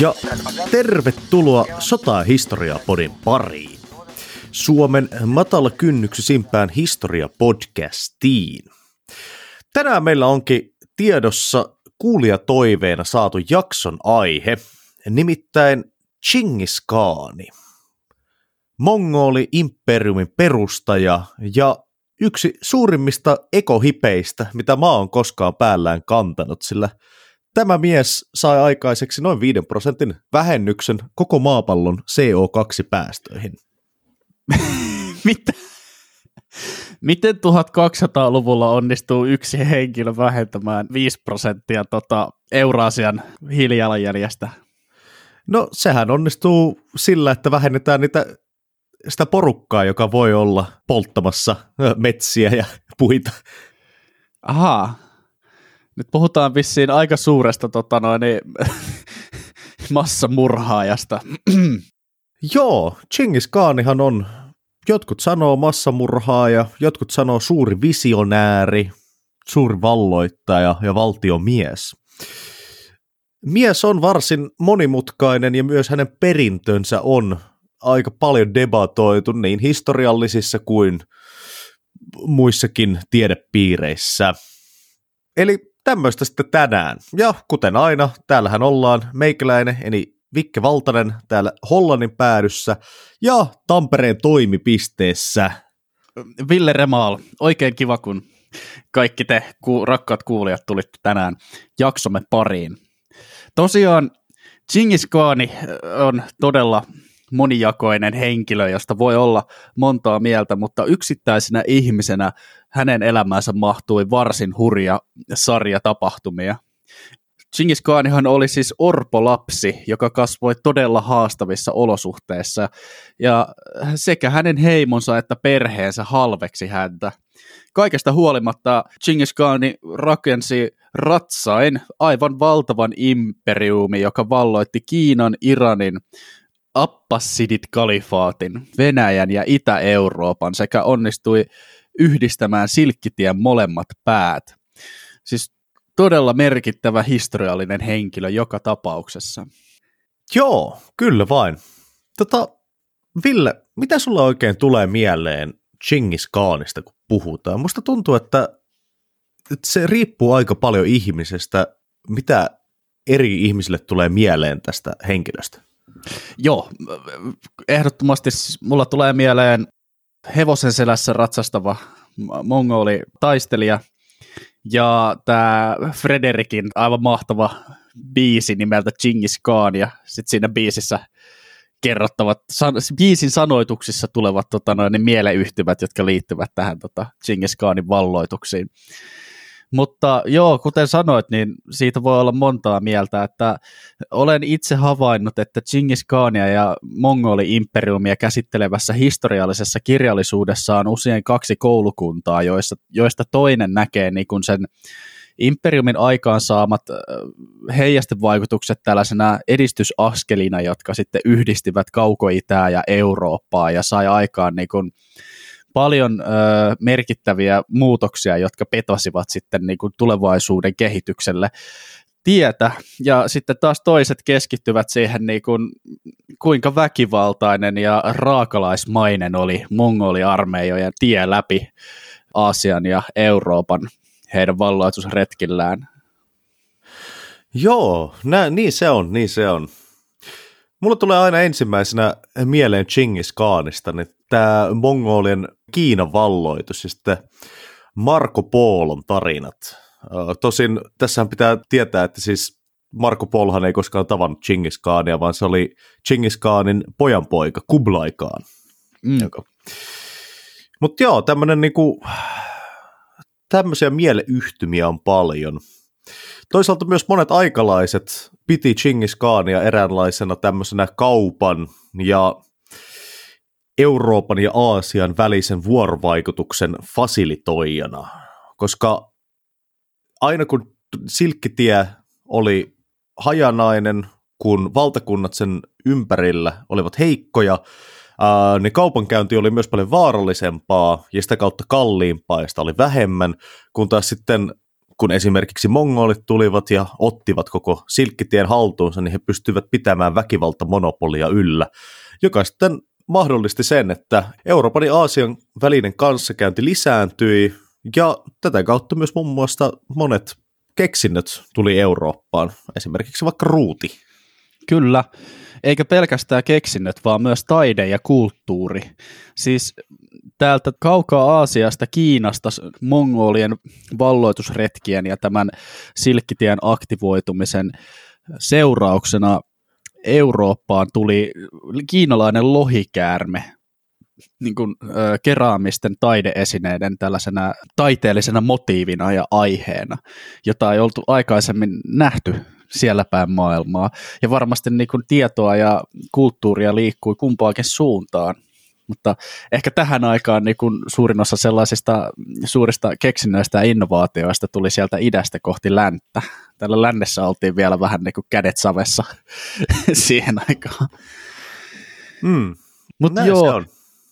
Ja tervetuloa Sota historia podin pariin. Suomen matala kynnyksisimpään historia-podcastiin. Tänään meillä onkin tiedossa kuulijatoiveena saatu jakson aihe, nimittäin Chingis Khaani. Mongoli imperiumin perustaja ja yksi suurimmista ekohipeistä, mitä maa on koskaan päällään kantanut, sillä tämä mies sai aikaiseksi noin 5 prosentin vähennyksen koko maapallon CO2-päästöihin. Mitä? Miten 1200-luvulla onnistuu yksi henkilö vähentämään 5 prosenttia tota Euraasian hiilijalanjäljestä? No sehän onnistuu sillä, että vähennetään niitä sitä porukkaa, joka voi olla polttamassa metsiä ja puita. Ahaa. Nyt puhutaan vissiin aika suuresta tota noin, niin, massamurhaajasta. Joo, Chingis Khaanihan on, jotkut sanoo massamurhaaja, jotkut sanoo suuri visionääri, suuri valloittaja ja valtiomies. Mies on varsin monimutkainen ja myös hänen perintönsä on aika paljon debatoitu niin historiallisissa kuin muissakin tiedepiireissä. Eli tämmöistä sitten tänään. Ja kuten aina, täällähän ollaan meikäläinen, eli Vikke Valtanen täällä Hollannin päädyssä ja Tampereen toimipisteessä. Ville Remaal, oikein kiva, kun kaikki te ku, rakkaat kuulijat tulitte tänään jaksomme pariin. Tosiaan Chingis Khaani on todella monijakoinen henkilö, josta voi olla montaa mieltä, mutta yksittäisenä ihmisenä hänen elämäänsä mahtui varsin hurja sarja tapahtumia. Chingis Khanihan oli siis orpolapsi, joka kasvoi todella haastavissa olosuhteissa, ja sekä hänen heimonsa että perheensä halveksi häntä. Kaikesta huolimatta Chingis Khani rakensi ratsain aivan valtavan imperiumi, joka valloitti Kiinan, Iranin, Appassidit kalifaatin, Venäjän ja Itä-Euroopan sekä onnistui yhdistämään Silkkitien molemmat päät. Siis todella merkittävä historiallinen henkilö joka tapauksessa. Joo, kyllä vain. Tota, Ville, mitä sulla oikein tulee mieleen Chingis Khanista, kun puhutaan? Musta tuntuu, että se riippuu aika paljon ihmisestä, mitä eri ihmisille tulee mieleen tästä henkilöstä. Joo, ehdottomasti mulla tulee mieleen hevosen selässä ratsastava mongoli taistelija ja tämä Frederikin aivan mahtava biisi nimeltä Chingis Khan ja sitten siinä biisissä kerrottavat, san, biisin sanoituksissa tulevat tota, noin, mieleyhtymät, jotka liittyvät tähän tota, Chingis Khanin valloituksiin. Mutta joo, kuten sanoit, niin siitä voi olla montaa mieltä, että olen itse havainnut, että Genghis Khania ja Mongoli-imperiumia käsittelevässä historiallisessa kirjallisuudessa on usein kaksi koulukuntaa, joista, joista toinen näkee niin kuin sen imperiumin aikaansaamat heijastevaikutukset tällaisena edistysaskelina, jotka sitten yhdistivät kaukoitää ja Eurooppaa ja sai aikaan niin kuin paljon ö, merkittäviä muutoksia, jotka petosivat sitten niin kuin tulevaisuuden kehitykselle tietä, ja sitten taas toiset keskittyvät siihen, niin kuin, kuinka väkivaltainen ja raakalaismainen oli mongoliarmeijojen tie läpi Aasian ja Euroopan heidän valloitusretkillään. Joo, nä, niin se on, niin se on. Mulla tulee aina ensimmäisenä mieleen Chingis Khanista, niin tämä Mongolien Kiinan valloitus ja sitten Marko Poolon tarinat. Tosin tässähän pitää tietää, että siis Marko Polhan ei koskaan tavannut Chingis Khania, vaan se oli Chingis Khanin pojanpoika Kublai Khan. Mm. Mutta joo, tämmöinen niinku, tämmöisiä mieleyhtymiä on paljon. Toisaalta myös monet aikalaiset piti Chingis Khania eräänlaisena tämmöisenä kaupan ja Euroopan ja Aasian välisen vuorovaikutuksen fasilitoijana, koska aina kun Silkkitie oli hajanainen, kun valtakunnat sen ympärillä olivat heikkoja, ää, niin kaupankäynti oli myös paljon vaarallisempaa ja sitä kautta kalliimpaa ja sitä oli vähemmän, kun taas sitten kun esimerkiksi mongolit tulivat ja ottivat koko silkkitien haltuunsa, niin he pystyivät pitämään väkivaltamonopolia yllä, joka sitten mahdollisti sen, että Euroopan ja Aasian välinen kanssakäynti lisääntyi ja tätä kautta myös muun muassa monet keksinnöt tuli Eurooppaan, esimerkiksi vaikka ruuti. Kyllä, eikä pelkästään keksinnöt, vaan myös taide ja kulttuuri. Siis täältä kaukaa Aasiasta, Kiinasta, mongolien valloitusretkien ja tämän silkkitien aktivoitumisen seurauksena Eurooppaan tuli kiinalainen lohikäärme, niin kuin, ö, keraamisten taideesineiden tällaisena taiteellisena motiivina ja aiheena, jota ei oltu aikaisemmin nähty siellä päin maailmaa. Ja varmasti niin kuin, tietoa ja kulttuuria liikkui kumpaakin suuntaan. Mutta ehkä tähän aikaan niin kuin suurin osa sellaisista suurista keksinnöistä ja innovaatioista tuli sieltä idästä kohti länttä. Täällä lännessä oltiin vielä vähän niin kuin kädet savessa siihen aikaan. Mm. Mutta joo,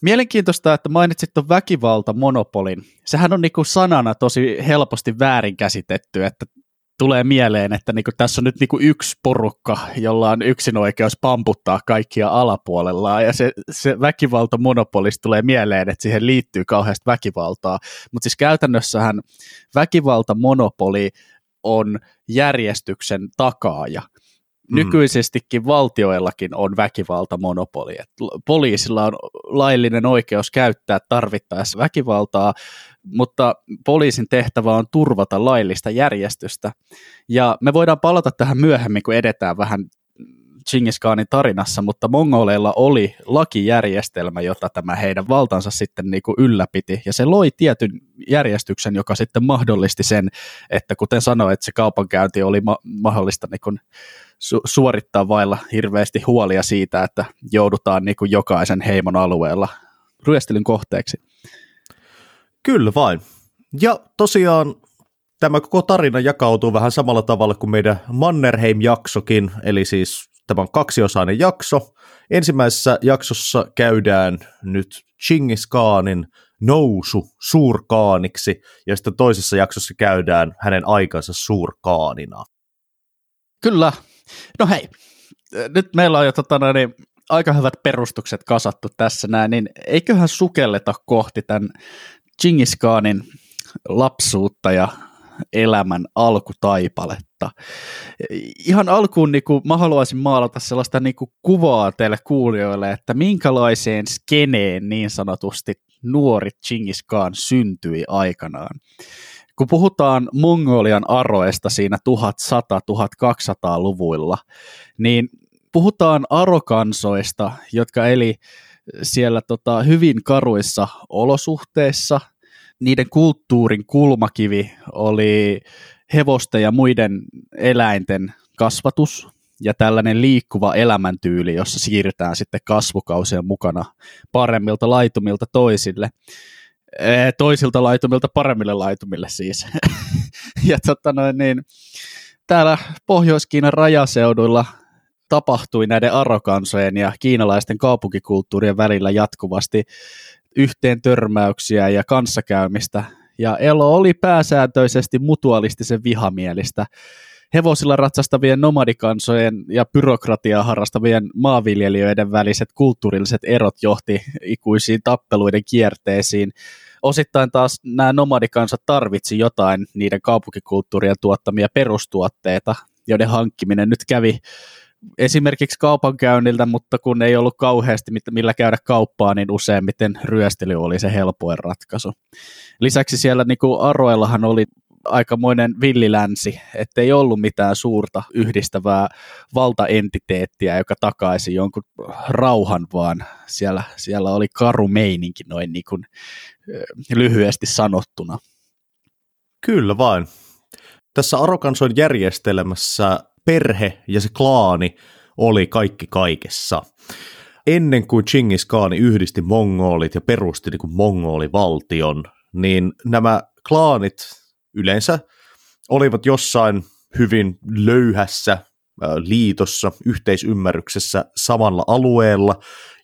Mielenkiintoista, että mainitsit tuon väkivaltamonopolin. Sehän on niinku sanana tosi helposti väärinkäsitetty, että tulee mieleen, että niinku tässä on nyt niinku yksi porukka, jolla on yksin oikeus pamputtaa kaikkia alapuolellaan, ja se, se väkivaltamonopolista tulee mieleen, että siihen liittyy kauheasti väkivaltaa. Mutta siis käytännössähän väkivaltamonopoli on järjestyksen takaaja. Mm. Nykyisestikin valtioillakin on väkivaltamonopoli. Et poliisilla on laillinen oikeus käyttää tarvittaessa väkivaltaa, mutta poliisin tehtävä on turvata laillista järjestystä. Ja me voidaan palata tähän myöhemmin, kun edetään vähän Genghis Khanin tarinassa, mutta mongoleilla oli lakijärjestelmä, jota tämä heidän valtansa sitten niin kuin ylläpiti, ja se loi tietyn järjestyksen, joka sitten mahdollisti sen, että kuten sanoin, että se kaupankäynti oli ma- mahdollista niin kuin su- suorittaa vailla hirveästi huolia siitä, että joudutaan niin kuin jokaisen heimon alueella ryöstelyn kohteeksi. Kyllä vain. Ja tosiaan tämä koko tarina jakautuu vähän samalla tavalla kuin meidän Mannerheim-jaksokin, eli siis tämä on kaksiosainen jakso. Ensimmäisessä jaksossa käydään nyt Chingis Khanin nousu suurkaaniksi, ja sitten toisessa jaksossa käydään hänen aikansa suurkaanina. Kyllä, No hei, nyt meillä on jo tota, niin, aika hyvät perustukset kasattu tässä näin, niin eiköhän sukelleta kohti tämän Khanin lapsuutta ja elämän alkutaipaletta. Ihan alkuun niin kuin, mä haluaisin maalata sellaista niin kuin, kuvaa teille kuulijoille, että minkälaiseen skeneen niin sanotusti nuori Genghis Khan syntyi aikanaan kun puhutaan Mongolian aroista siinä 1100-1200-luvuilla, niin puhutaan arokansoista, jotka eli siellä tota, hyvin karuissa olosuhteissa. Niiden kulttuurin kulmakivi oli hevosten ja muiden eläinten kasvatus ja tällainen liikkuva elämäntyyli, jossa siirrytään sitten kasvukausien mukana paremmilta laitumilta toisille. Toisilta laitumilta paremmille laitumille siis. ja tota noin, niin, täällä Pohjois-Kiinan rajaseuduilla tapahtui näiden arokansojen ja kiinalaisten kaupunkikulttuurien välillä jatkuvasti yhteen törmäyksiä ja kanssakäymistä. Ja elo oli pääsääntöisesti mutualistisen vihamielistä. Hevosilla ratsastavien nomadikansojen ja byrokratiaa harrastavien maanviljelijöiden väliset kulttuurilliset erot johti ikuisiin tappeluiden kierteisiin, osittain taas nämä nomadikansat tarvitsi jotain niiden kaupunkikulttuurien tuottamia perustuotteita, joiden hankkiminen nyt kävi esimerkiksi kaupankäynniltä, mutta kun ei ollut kauheasti millä käydä kauppaa, niin useimmiten ryöstely oli se helpoin ratkaisu. Lisäksi siellä niin kuin Aroillahan oli aikamoinen villilänsi, ettei ollut mitään suurta yhdistävää valtaentiteettiä, joka takaisi jonkun rauhan, vaan siellä, siellä oli karu meininki noin niin kuin, lyhyesti sanottuna. Kyllä vain. Tässä Arokanson järjestelmässä perhe ja se klaani oli kaikki kaikessa. Ennen kuin Chingis Khan yhdisti mongolit ja perusti niin kuin mongolivaltion, niin nämä klaanit yleensä olivat jossain hyvin löyhässä liitossa, yhteisymmärryksessä samalla alueella,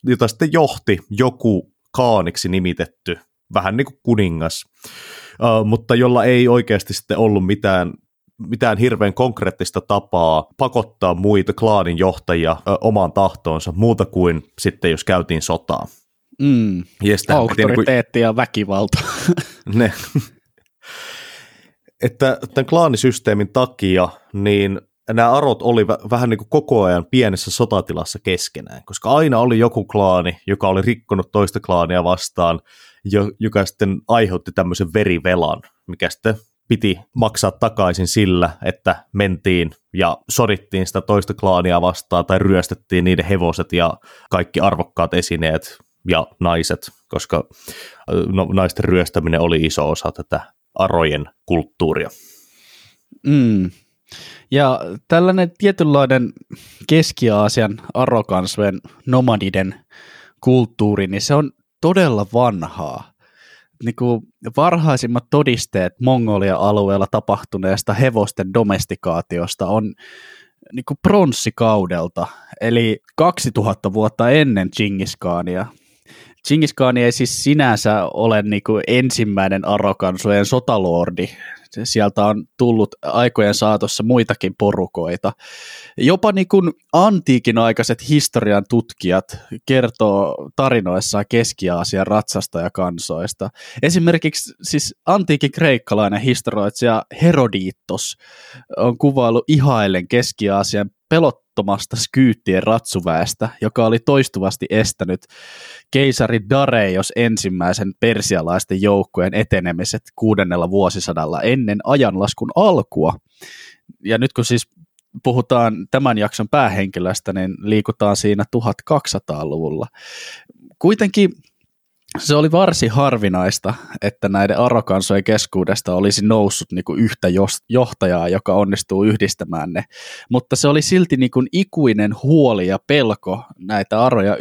jota sitten johti joku kaaniksi nimitetty, vähän niin kuin kuningas. mutta jolla ei oikeasti sitten ollut mitään mitään hirveän konkreettista tapaa pakottaa muita klaanin johtajia ö, omaan tahtoonsa, muuta kuin sitten jos käytiin sotaa. Mm. Auktoriteetti ja väkivalta. ne. että tämän klaanisysteemin takia niin nämä arot oli vähän niin kuin koko ajan pienessä sotatilassa keskenään, koska aina oli joku klaani, joka oli rikkonut toista klaania vastaan, joka sitten aiheutti tämmöisen verivelan, mikä sitten piti maksaa takaisin sillä, että mentiin ja sodittiin sitä toista klaania vastaan tai ryöstettiin niiden hevoset ja kaikki arvokkaat esineet ja naiset, koska no, naisten ryöstäminen oli iso osa tätä arojen kulttuuria. Mm. Ja tällainen tietynlainen Keski-Aasian arokansven nomadiden kulttuuri, niin se on todella vanhaa niin kuin varhaisimmat todisteet Mongolia-alueella tapahtuneesta hevosten domestikaatiosta on niin kuin pronssikaudelta, eli 2000 vuotta ennen Chingiskania. Chingiskani ei siis sinänsä ole niin kuin ensimmäinen arokansojen sotalordi, sieltä on tullut aikojen saatossa muitakin porukoita. Jopa niin kuin antiikin aikaiset historian tutkijat kertoo tarinoissaan Keski-Aasian ratsastajakansoista. Esimerkiksi siis antiikin kreikkalainen historioitsija Herodiittos on kuvailu ihaillen Keski-Aasian pelottomasta skyyttien ratsuväestä, joka oli toistuvasti estänyt keisari Dareios ensimmäisen persialaisten joukkojen etenemiset kuudennella vuosisadalla ennen ajanlaskun alkua. Ja nyt kun siis puhutaan tämän jakson päähenkilöstä, niin liikutaan siinä 1200-luvulla. Kuitenkin se oli varsin harvinaista, että näiden arokansojen keskuudesta olisi noussut niin kuin yhtä johtajaa, joka onnistuu yhdistämään ne. Mutta se oli silti niin kuin ikuinen huoli ja pelko näitä aroja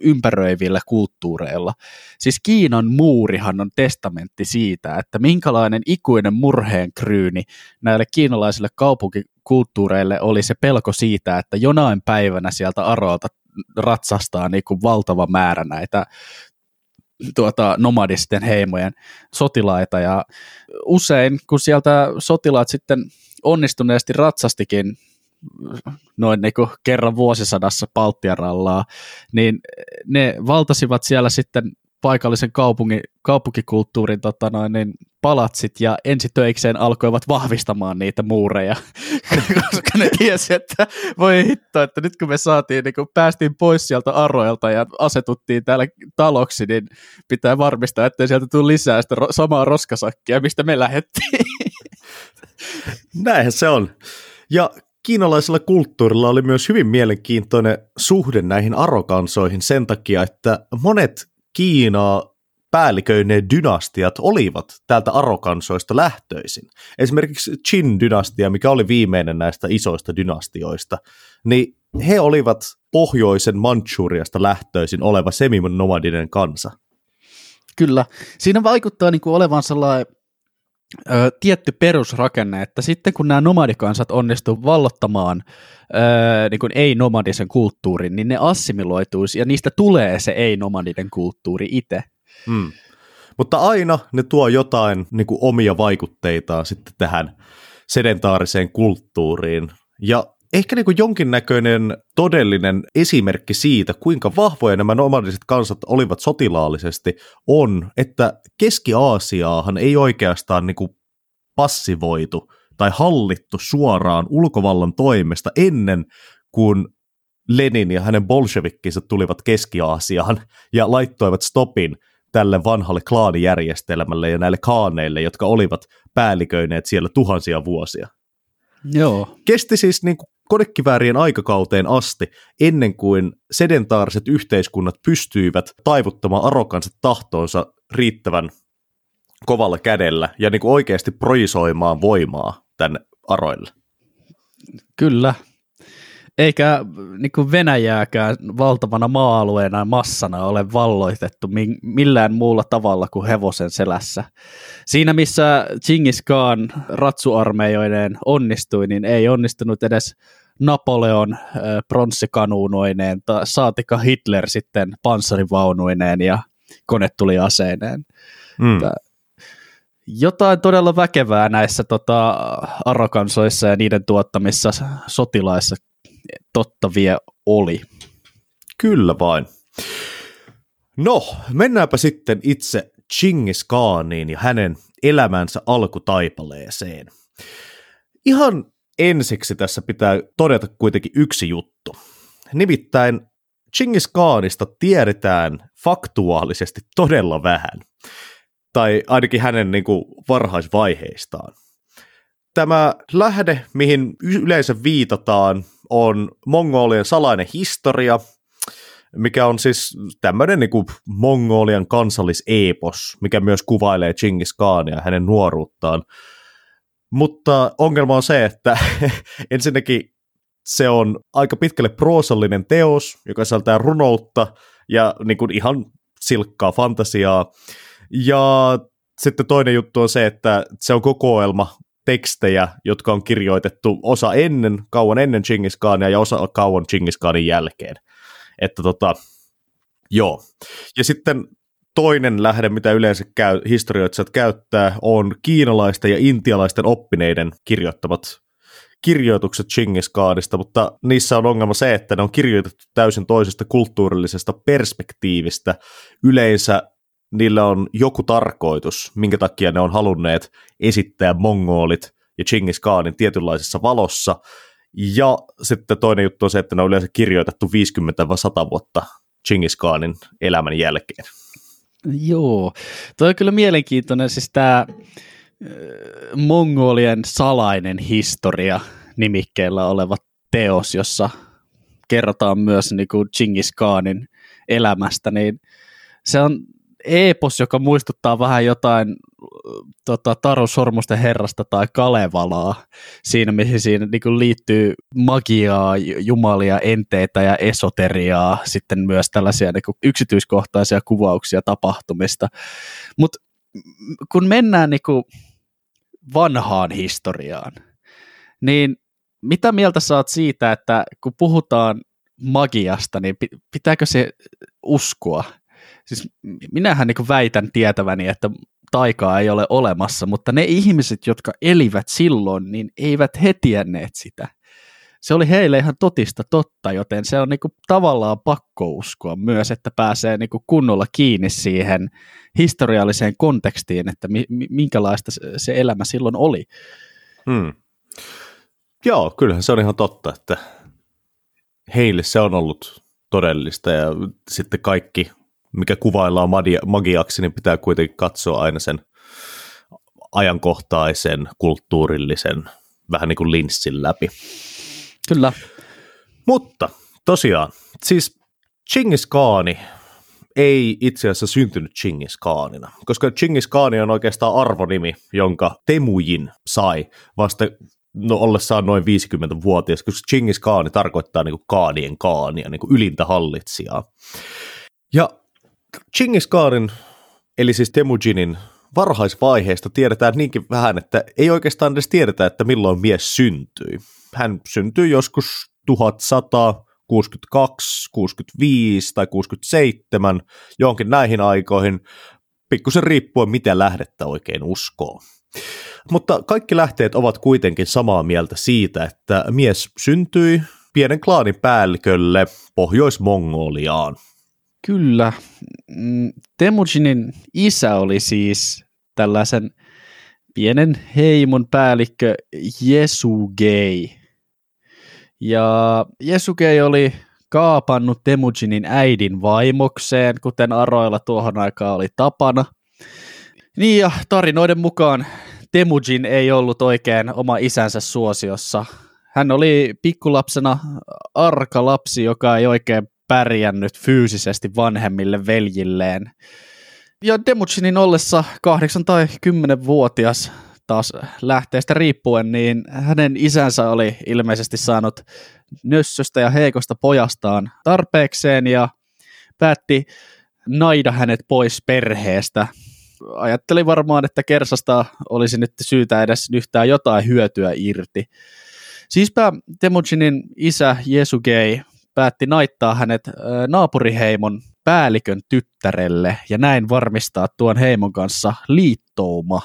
ympäröivillä kulttuureilla. Siis Kiinan muurihan on testamentti siitä, että minkälainen ikuinen murheen kryyni näille kiinalaisille kaupunkikulttuureille oli se pelko siitä, että jonain päivänä sieltä aroilta ratsastaa niin kuin valtava määrä näitä tuota, nomadisten heimojen sotilaita. Ja usein kun sieltä sotilaat sitten onnistuneesti ratsastikin noin niin kuin kerran vuosisadassa Palttiarallaa, niin ne valtasivat siellä sitten paikallisen kaupungin, kaupunkikulttuurin tota noin, niin palatsit ja ensitöikseen alkoivat vahvistamaan niitä muureja, koska ne tiesi, että voi hitto, että nyt kun me saatiin, niin kun päästiin pois sieltä arroilta ja asetuttiin täällä taloksi, niin pitää varmistaa, että sieltä tule lisää sitä ro- samaa roskasakkia, mistä me lähdettiin. Näinhän se on. Ja kiinalaisella kulttuurilla oli myös hyvin mielenkiintoinen suhde näihin arokansoihin sen takia, että monet Kiinaa päälliköineen dynastiat olivat täältä arokansoista lähtöisin. Esimerkiksi Qin-dynastia, mikä oli viimeinen näistä isoista dynastioista, niin he olivat pohjoisen Manchuriasta lähtöisin oleva seminomadinen kansa. Kyllä. Siinä vaikuttaa niin kuin olevan sellainen ö, tietty perusrakenne, että sitten kun nämä nomadikansat onnistuvat vallottamaan niin kuin ei-nomadisen kulttuurin, niin ne assimiloituisi ja niistä tulee se ei-nomadinen kulttuuri itse. Hmm. Mutta aina ne tuo jotain niin kuin omia vaikutteitaan sitten tähän sedentaariseen kulttuuriin. Ja ehkä niin kuin jonkinnäköinen todellinen esimerkki siitä, kuinka vahvoja nämä nomadiset kansat olivat sotilaallisesti, on, että Keski-Aasiaahan ei oikeastaan niin kuin passivoitu tai hallittu suoraan ulkovallan toimesta ennen kuin Lenin ja hänen bolshevikkinsa tulivat Keski-Aasiaan ja laittoivat stopin tälle vanhalle klaanijärjestelmälle ja näille kaaneille, jotka olivat päälliköineet siellä tuhansia vuosia. Joo. Kesti siis niin kuin kodekiväärien aikakauteen asti, ennen kuin sedentaariset yhteiskunnat pystyivät taivuttamaan arokansa tahtoonsa riittävän kovalla kädellä ja niin kuin oikeasti projisoimaan voimaa tänne aroille. Kyllä. Eikä niin kuin Venäjääkään valtavana maa-alueena ja massana ole valloitettu millään muulla tavalla kuin hevosen selässä. Siinä missä Genghis Khan ratsuarmeijoineen onnistui, niin ei onnistunut edes Napoleon äh, pronssikanuunoineen, tai saatika Hitler sitten panssarivaunuineen ja konetuliaseineen. Mm. jotain todella väkevää näissä tota, arrokansoissa ja niiden tuottamissa sotilaissa totta vie oli. Kyllä vain. No, mennäänpä sitten itse Chingis Khaaniin ja hänen elämänsä alkutaipaleeseen. Ihan ensiksi tässä pitää todeta kuitenkin yksi juttu. Nimittäin Chingis Khanista tiedetään faktuaalisesti todella vähän, tai ainakin hänen niin kuin, varhaisvaiheistaan. Tämä lähde, mihin yleensä viitataan, on Mongolien salainen historia, mikä on siis tämmöinen niin Mongolian kansalliseepos, mikä myös kuvailee Chingis Khania hänen nuoruuttaan. Mutta ongelma on se, että ensinnäkin se on aika pitkälle proosallinen teos, joka sisältää runoutta ja niin kuin ihan silkkaa fantasiaa. Ja sitten toinen juttu on se, että se on kokoelma tekstejä, jotka on kirjoitettu osa ennen, kauan ennen Chingis Khania ja osa kauan Chingis Khanin jälkeen. Että tota, joo. Ja sitten toinen lähde, mitä yleensä käy, historioitsijat käyttää, on kiinalaisten ja intialaisten oppineiden kirjoittamat kirjoitukset Chingis Khanista, mutta niissä on ongelma se, että ne on kirjoitettu täysin toisesta kulttuurillisesta perspektiivistä. Yleensä niillä on joku tarkoitus, minkä takia ne on halunneet esittää mongolit ja Chingis Khanin tietynlaisessa valossa. Ja sitten toinen juttu on se, että ne on yleensä kirjoitettu 50 vai 100 vuotta Chingis Khanin elämän jälkeen. Joo, toi on kyllä mielenkiintoinen, siis tämä Mongolien salainen historia nimikkeellä oleva teos, jossa kerrotaan myös niin kuin Chingis Khanin elämästä, niin se on epos, joka muistuttaa vähän jotain tota, Taru Sormusten herrasta tai Kalevalaa, siinä mihin siinä niin kuin liittyy magiaa, jumalia, enteitä ja esoteriaa, sitten myös tällaisia niin kuin yksityiskohtaisia kuvauksia tapahtumista. Mutta kun mennään niin kuin vanhaan historiaan, niin mitä mieltä saat siitä, että kun puhutaan magiasta, niin pitääkö se uskoa? Siis minähän niin väitän tietäväni, että taikaa ei ole olemassa, mutta ne ihmiset, jotka elivät silloin, niin eivät he tienneet sitä. Se oli heille ihan totista totta, joten se on niinku tavallaan pakko uskoa myös, että pääsee niinku kunnolla kiinni siihen historialliseen kontekstiin, että mi- minkälaista se elämä silloin oli. Hmm. Joo, kyllähän se on ihan totta, että heille se on ollut todellista ja sitten kaikki mikä kuvaillaan magiaksi, niin pitää kuitenkin katsoa aina sen ajankohtaisen, kulttuurillisen, vähän niin kuin linssin läpi. Kyllä. Mutta tosiaan, siis Chingis Khani ei itse asiassa syntynyt Chingis Khanina, koska Chingis Khani on oikeastaan arvonimi, jonka Temujin sai vasta no, ollessaan noin 50-vuotias, koska Chingis Khani tarkoittaa niin kuin kaanien kaania, niin kuin ylintä hallitsijaa. Ja Chingis Khanin, eli siis Temujinin varhaisvaiheesta tiedetään niinkin vähän, että ei oikeastaan edes tiedetä, että milloin mies syntyi. Hän syntyi joskus 1162, 65 tai 67, johonkin näihin aikoihin, pikkusen riippuen mitä lähdettä oikein uskoo. Mutta kaikki lähteet ovat kuitenkin samaa mieltä siitä, että mies syntyi pienen klaanin päällikölle Pohjois-Mongoliaan. Kyllä. Mm, Temujinin isä oli siis tällaisen pienen heimon päällikkö Jesugei. Ja Jesugei oli kaapannut Temujinin äidin vaimokseen, kuten Aroilla tuohon aikaan oli tapana. Niin ja tarinoiden mukaan Temujin ei ollut oikein oma isänsä suosiossa. Hän oli pikkulapsena arka lapsi, joka ei oikein pärjännyt fyysisesti vanhemmille veljilleen. Ja Demutsinin ollessa 8 tai 10-vuotias taas lähteestä riippuen, niin hänen isänsä oli ilmeisesti saanut nössöstä ja heikosta pojastaan tarpeekseen ja päätti naida hänet pois perheestä. Ajattelin varmaan, että Kersasta olisi nyt syytä edes yhtään jotain hyötyä irti. Siispä Temujinin isä Jesugei päätti naittaa hänet naapuriheimon päällikön tyttärelle ja näin varmistaa tuon heimon kanssa liittouma.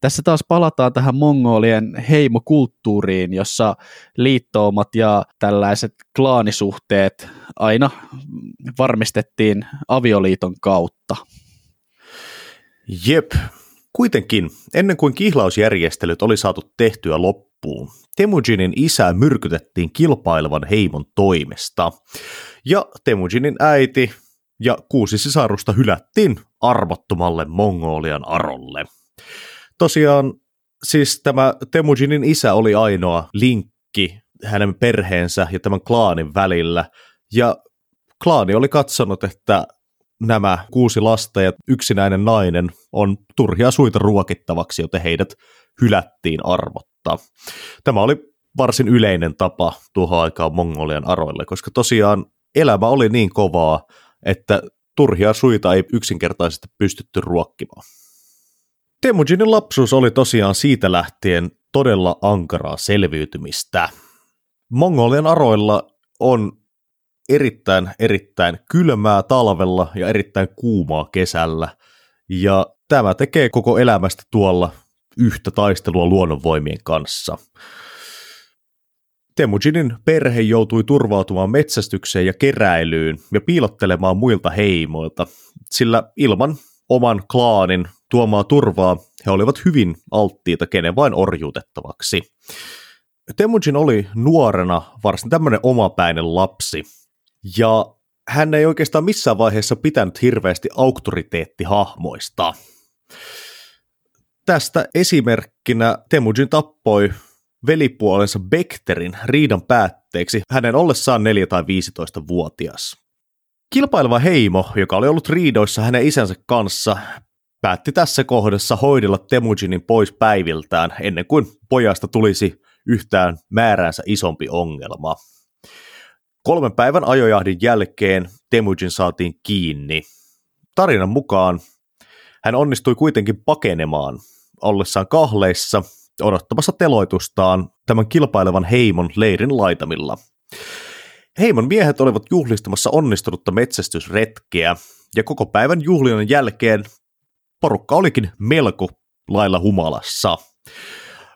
tässä taas palataan tähän mongolien heimokulttuuriin, jossa liittoumat ja tällaiset klaanisuhteet aina varmistettiin avioliiton kautta. Jep. Kuitenkin, ennen kuin kihlausjärjestelyt oli saatu tehtyä loppuun, Temujinin isä myrkytettiin kilpailevan heimon toimesta. Ja Temujinin äiti ja kuusi sisarusta hylättiin arvottomalle Mongolian arolle. Tosiaan siis tämä Temujinin isä oli ainoa linkki hänen perheensä ja tämän klaanin välillä, ja klaani oli katsonut, että nämä kuusi lasta ja yksinäinen nainen on turhia suita ruokittavaksi, joten heidät hylättiin arvotta. Tämä oli varsin yleinen tapa tuohon aikaan Mongolian aroille, koska tosiaan elämä oli niin kovaa, että turhia suita ei yksinkertaisesti pystytty ruokkimaan. Temujinin lapsuus oli tosiaan siitä lähtien todella ankaraa selviytymistä. Mongolian aroilla on erittäin, erittäin kylmää talvella ja erittäin kuumaa kesällä, ja tämä tekee koko elämästä tuolla yhtä taistelua luonnonvoimien kanssa. Temujinin perhe joutui turvautumaan metsästykseen ja keräilyyn ja piilottelemaan muilta heimoilta, sillä ilman oman klaanin tuomaa turvaa he olivat hyvin alttiita kenen vain orjuutettavaksi. Temujin oli nuorena varsin tämmöinen omapäinen lapsi, ja hän ei oikeastaan missään vaiheessa pitänyt hirveästi auktoriteettihahmoista. Tästä esimerkkinä Temujin tappoi velipuolensa Bekterin riidan päätteeksi hänen ollessaan 4- tai 15-vuotias. Kilpaileva heimo, joka oli ollut riidoissa hänen isänsä kanssa, päätti tässä kohdassa hoidella Temujinin pois päiviltään ennen kuin pojasta tulisi yhtään määräänsä isompi ongelma. Kolmen päivän ajojahdin jälkeen Temujin saatiin kiinni. Tarinan mukaan hän onnistui kuitenkin pakenemaan ollessaan kahleissa odottamassa teloitustaan tämän kilpailevan heimon leirin laitamilla. Heimon miehet olivat juhlistamassa onnistunutta metsästysretkeä, ja koko päivän juhlinnan jälkeen porukka olikin melko lailla humalassa.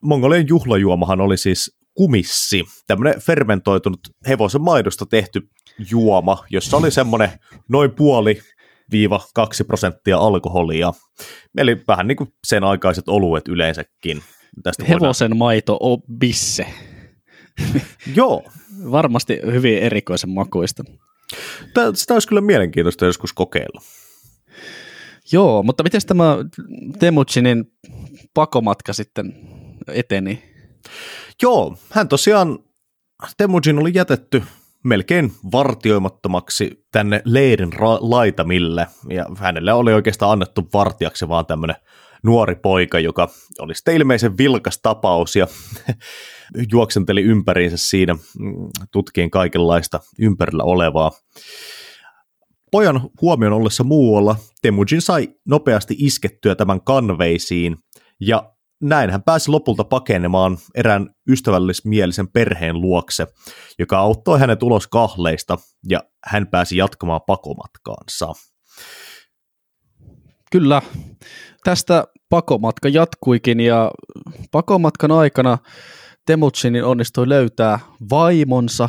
Mongolien juhlajuomahan oli siis kumissi, tämmöinen fermentoitunut hevosen maidosta tehty juoma, jossa oli semmoinen noin puoli viiva kaksi prosenttia alkoholia. Eli vähän niin kuin sen aikaiset oluet yleensäkin. Tästä Hevosen voidaan... maito on bisse. Joo. Varmasti hyvin erikoisen makuista. Tämä, sitä olisi kyllä mielenkiintoista joskus kokeilla. Joo, mutta miten tämä Temutsinin pakomatka sitten eteni? Joo, hän tosiaan, Temujin oli jätetty melkein vartioimattomaksi tänne leirin ra- laitamille, ja hänelle oli oikeastaan annettu vartijaksi vaan tämmöinen nuori poika, joka oli sitten ilmeisen vilkas tapaus ja juoksenteli ympäriinsä siinä mm, tutkien kaikenlaista ympärillä olevaa. Pojan huomion ollessa muualla Temujin sai nopeasti iskettyä tämän kanveisiin ja näin hän pääsi lopulta pakenemaan erään ystävällismielisen perheen luokse, joka auttoi hänet ulos kahleista ja hän pääsi jatkamaan pakomatkaansa. Kyllä, tästä pakomatka jatkuikin ja pakomatkan aikana Temutsinin onnistui löytää vaimonsa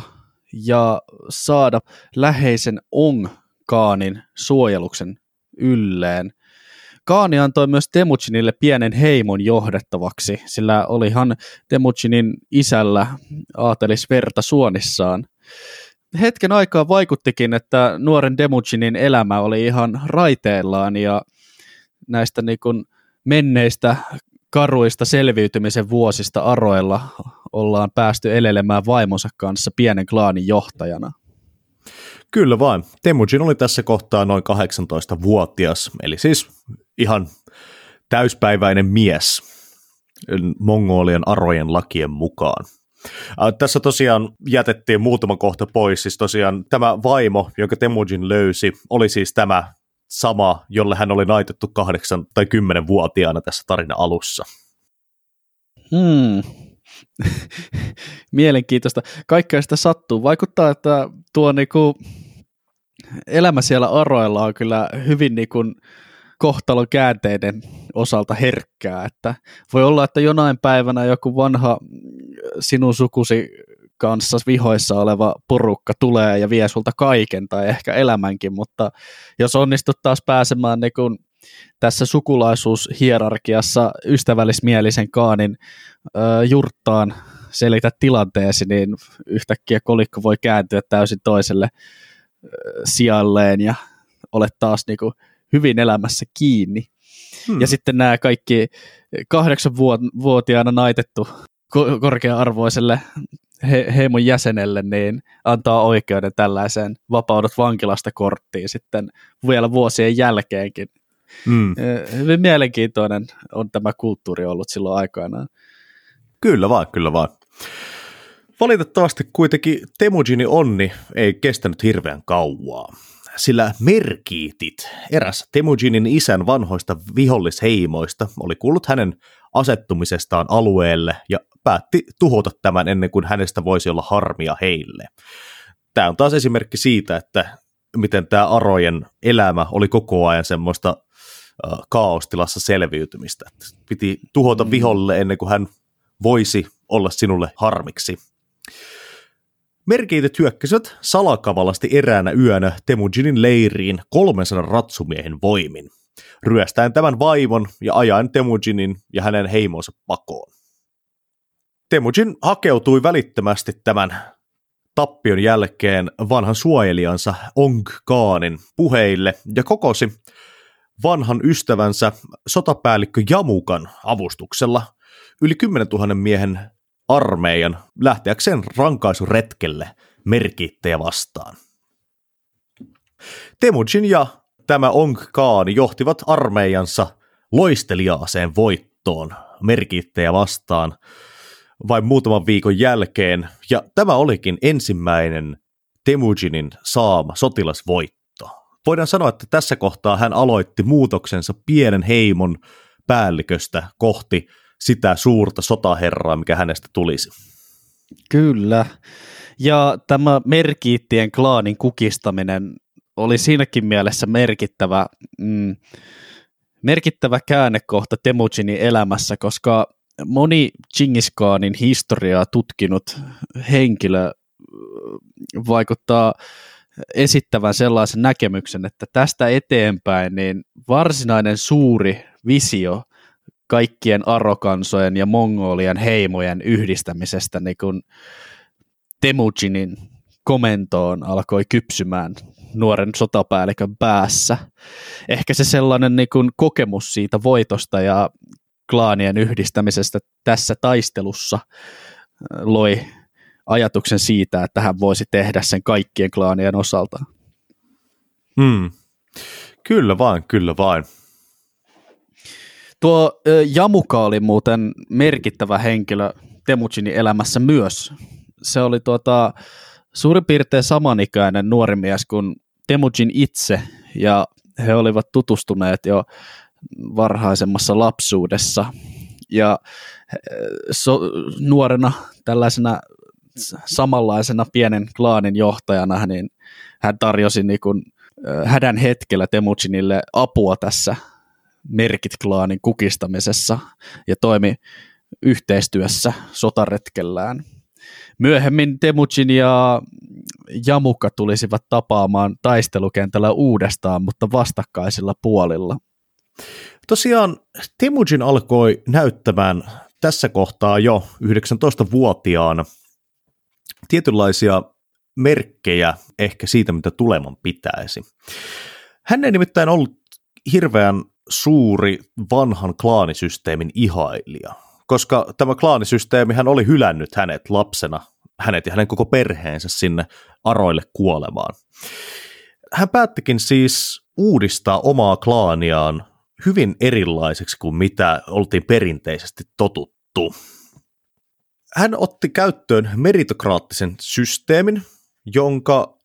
ja saada läheisen Ong-kaanin suojeluksen ylleen. Kaani antoi myös Temutsinille pienen heimon johdettavaksi, sillä olihan Temutsinin isällä aatelis verta suonissaan. Hetken aikaa vaikuttikin, että nuoren Demutsinin elämä oli ihan raiteillaan ja näistä niin kuin menneistä karuista selviytymisen vuosista aroilla ollaan päästy elelemään vaimonsa kanssa pienen klaanin johtajana. Kyllä vain. Temujin oli tässä kohtaa noin 18-vuotias, eli siis ihan täyspäiväinen mies Mongolian arojen lakien mukaan. Tässä tosiaan jätettiin muutama kohta pois, siis tosiaan tämä vaimo, jonka Temujin löysi, oli siis tämä sama, jolle hän oli naitettu kahdeksan tai kymmenen vuotiaana tässä tarina alussa. Hmm. Mielenkiintoista. Kaikkea sitä sattuu. Vaikuttaa, että tuo niinku elämä siellä aroilla on kyllä hyvin niinku kohtalon käänteiden osalta herkkää, että voi olla, että jonain päivänä joku vanha sinun sukusi kanssa vihoissa oleva porukka tulee ja vie sulta kaiken tai ehkä elämänkin, mutta jos onnistut taas pääsemään niin tässä sukulaisuushierarkiassa ystävällismielisen kaanin ö, jurttaan selitä tilanteesi, niin yhtäkkiä kolikko voi kääntyä täysin toiselle sijalleen ja olet taas niin kuin, hyvin elämässä kiinni. Hmm. Ja sitten nämä kaikki kahdeksanvuotiaana naitettu korkea-arvoiselle he, heimon jäsenelle, niin antaa oikeuden tällaiseen vapaudet vankilasta korttiin sitten vielä vuosien jälkeenkin. Mm. Hyvin mielenkiintoinen on tämä kulttuuri ollut silloin aikanaan. Kyllä vaan, kyllä vaan. Valitettavasti kuitenkin Temujinin onni ei kestänyt hirveän kauaa, sillä Merkiitit, eräs Temujinin isän vanhoista vihollisheimoista, oli kuullut hänen asettumisestaan alueelle ja päätti tuhota tämän ennen kuin hänestä voisi olla harmia heille. Tämä on taas esimerkki siitä, että miten tämä Arojen elämä oli koko ajan semmoista äh, kaostilassa selviytymistä. Piti tuhota mm. viholle ennen kuin hän voisi olla sinulle harmiksi. Merkeitet hyökkäsivät salakavalasti eräänä yönä Temujinin leiriin 300 ratsumiehen voimin, ryöstäen tämän vaimon ja ajaen Temujinin ja hänen heimonsa pakoon. Temujin hakeutui välittömästi tämän tappion jälkeen vanhan suojelijansa Ong Kaanin puheille ja kokosi vanhan ystävänsä sotapäällikkö Jamukan avustuksella yli 10 000 miehen armeijan lähteäkseen rankaisuretkelle merkittejä vastaan. Temujin ja tämä Ong Kaan johtivat armeijansa loisteliaaseen voittoon merkittejä vastaan vain muutaman viikon jälkeen, ja tämä olikin ensimmäinen Temujinin saama sotilasvoitto. Voidaan sanoa, että tässä kohtaa hän aloitti muutoksensa pienen heimon päälliköstä kohti sitä suurta sotaherraa, mikä hänestä tulisi. Kyllä. Ja tämä merkiittien klaanin kukistaminen oli siinäkin mielessä merkittävä, mm, merkittävä käännekohta Temujinin elämässä, koska moni Genghis Khanin historiaa tutkinut henkilö vaikuttaa esittävän sellaisen näkemyksen, että tästä eteenpäin niin varsinainen suuri visio kaikkien arokansojen ja mongolien heimojen yhdistämisestä niin kun Temujinin komentoon alkoi kypsymään nuoren sotapäällikön päässä. Ehkä se sellainen niin kun kokemus siitä voitosta ja klaanien yhdistämisestä tässä taistelussa loi ajatuksen siitä, että hän voisi tehdä sen kaikkien klaanien osalta. Hmm. Kyllä vain, kyllä vain. Tuo Jamuka oli muuten merkittävä henkilö Temujinin elämässä myös. Se oli tuota, suurin piirtein samanikäinen nuori mies kuin Temujin itse, ja he olivat tutustuneet jo varhaisemmassa lapsuudessa. Ja so, nuorena tällaisena samanlaisena pienen klaanin johtajana, niin hän tarjosi niin kuin, hädän hetkellä Temujinille apua tässä Merkit-klaanin kukistamisessa ja toimi yhteistyössä sotaretkellään. Myöhemmin Temujin ja Jamukka tulisivat tapaamaan taistelukentällä uudestaan, mutta vastakkaisilla puolilla. Tosiaan Temujin alkoi näyttämään tässä kohtaa jo 19-vuotiaana tietynlaisia merkkejä ehkä siitä, mitä tuleman pitäisi. Hän ei nimittäin ollut hirveän suuri vanhan klaanisysteemin ihailija, koska tämä klaanisysteemi hän oli hylännyt hänet lapsena, hänet ja hänen koko perheensä sinne aroille kuolemaan. Hän päättikin siis uudistaa omaa klaaniaan hyvin erilaiseksi kuin mitä oltiin perinteisesti totuttu. Hän otti käyttöön meritokraattisen systeemin, jonka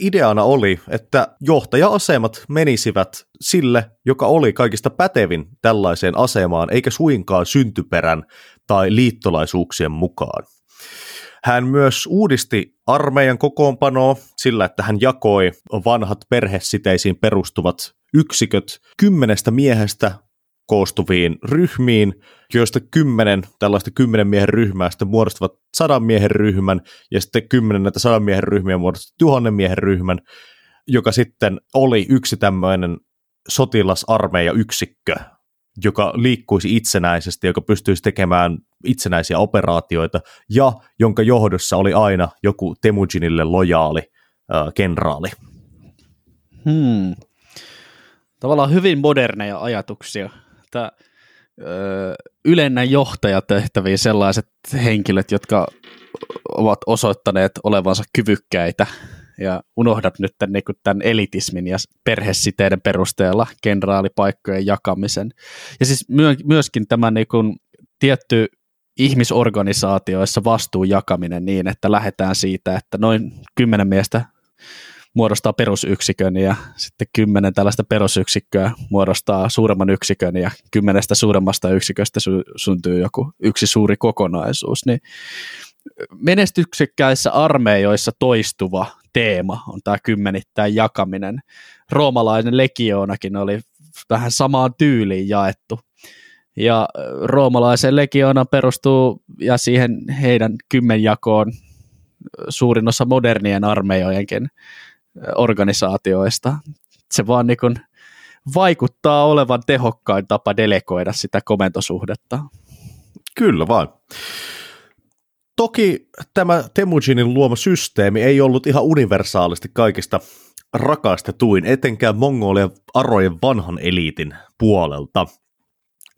ideana oli, että johtaja-asemat menisivät sille, joka oli kaikista pätevin tällaiseen asemaan, eikä suinkaan syntyperän tai liittolaisuuksien mukaan. Hän myös uudisti armeijan kokoonpanoa sillä, että hän jakoi vanhat perhesiteisiin perustuvat yksiköt kymmenestä miehestä koostuviin ryhmiin, joista kymmenen tällaista kymmenen miehen ryhmää sitten muodostavat sadan miehen ryhmän, ja sitten kymmenen näitä sadan miehen ryhmiä muodostavat tuhannen miehen ryhmän, joka sitten oli yksi tämmöinen sotilasarmeija yksikkö, joka liikkuisi itsenäisesti, joka pystyisi tekemään itsenäisiä operaatioita, ja jonka johdossa oli aina joku Temujinille lojaali äh, kenraali. Hmm. Tavallaan hyvin moderneja ajatuksia. Että, ö, ylennän johtajatehtäviin sellaiset henkilöt, jotka ovat osoittaneet olevansa kyvykkäitä ja unohdat nyt tämän, niin tämän elitismin ja perhesiteiden perusteella kenraalipaikkojen jakamisen. Ja siis myöskin tämä niin kuin, tietty ihmisorganisaatioissa vastuun jakaminen niin, että lähdetään siitä, että noin kymmenen miestä muodostaa perusyksikön ja sitten kymmenen tällaista perusyksikköä muodostaa suuremman yksikön ja kymmenestä suuremmasta yksiköstä sy- syntyy joku yksi suuri kokonaisuus. Niin menestyksekkäissä armeijoissa toistuva teema on tämä kymmenittäin jakaminen. Roomalainen legioonakin oli vähän samaan tyyliin jaettu. Ja roomalaisen legioona perustuu ja siihen heidän kymmenjakoon suurin osa modernien armeijojenkin organisaatioista. Se vaan niin kuin vaikuttaa olevan tehokkain tapa delegoida sitä komentosuhdetta. Kyllä vaan. Toki tämä Temujinin luoma systeemi ei ollut ihan universaalisti kaikista rakastetuin, etenkään Mongolian arojen vanhan eliitin puolelta,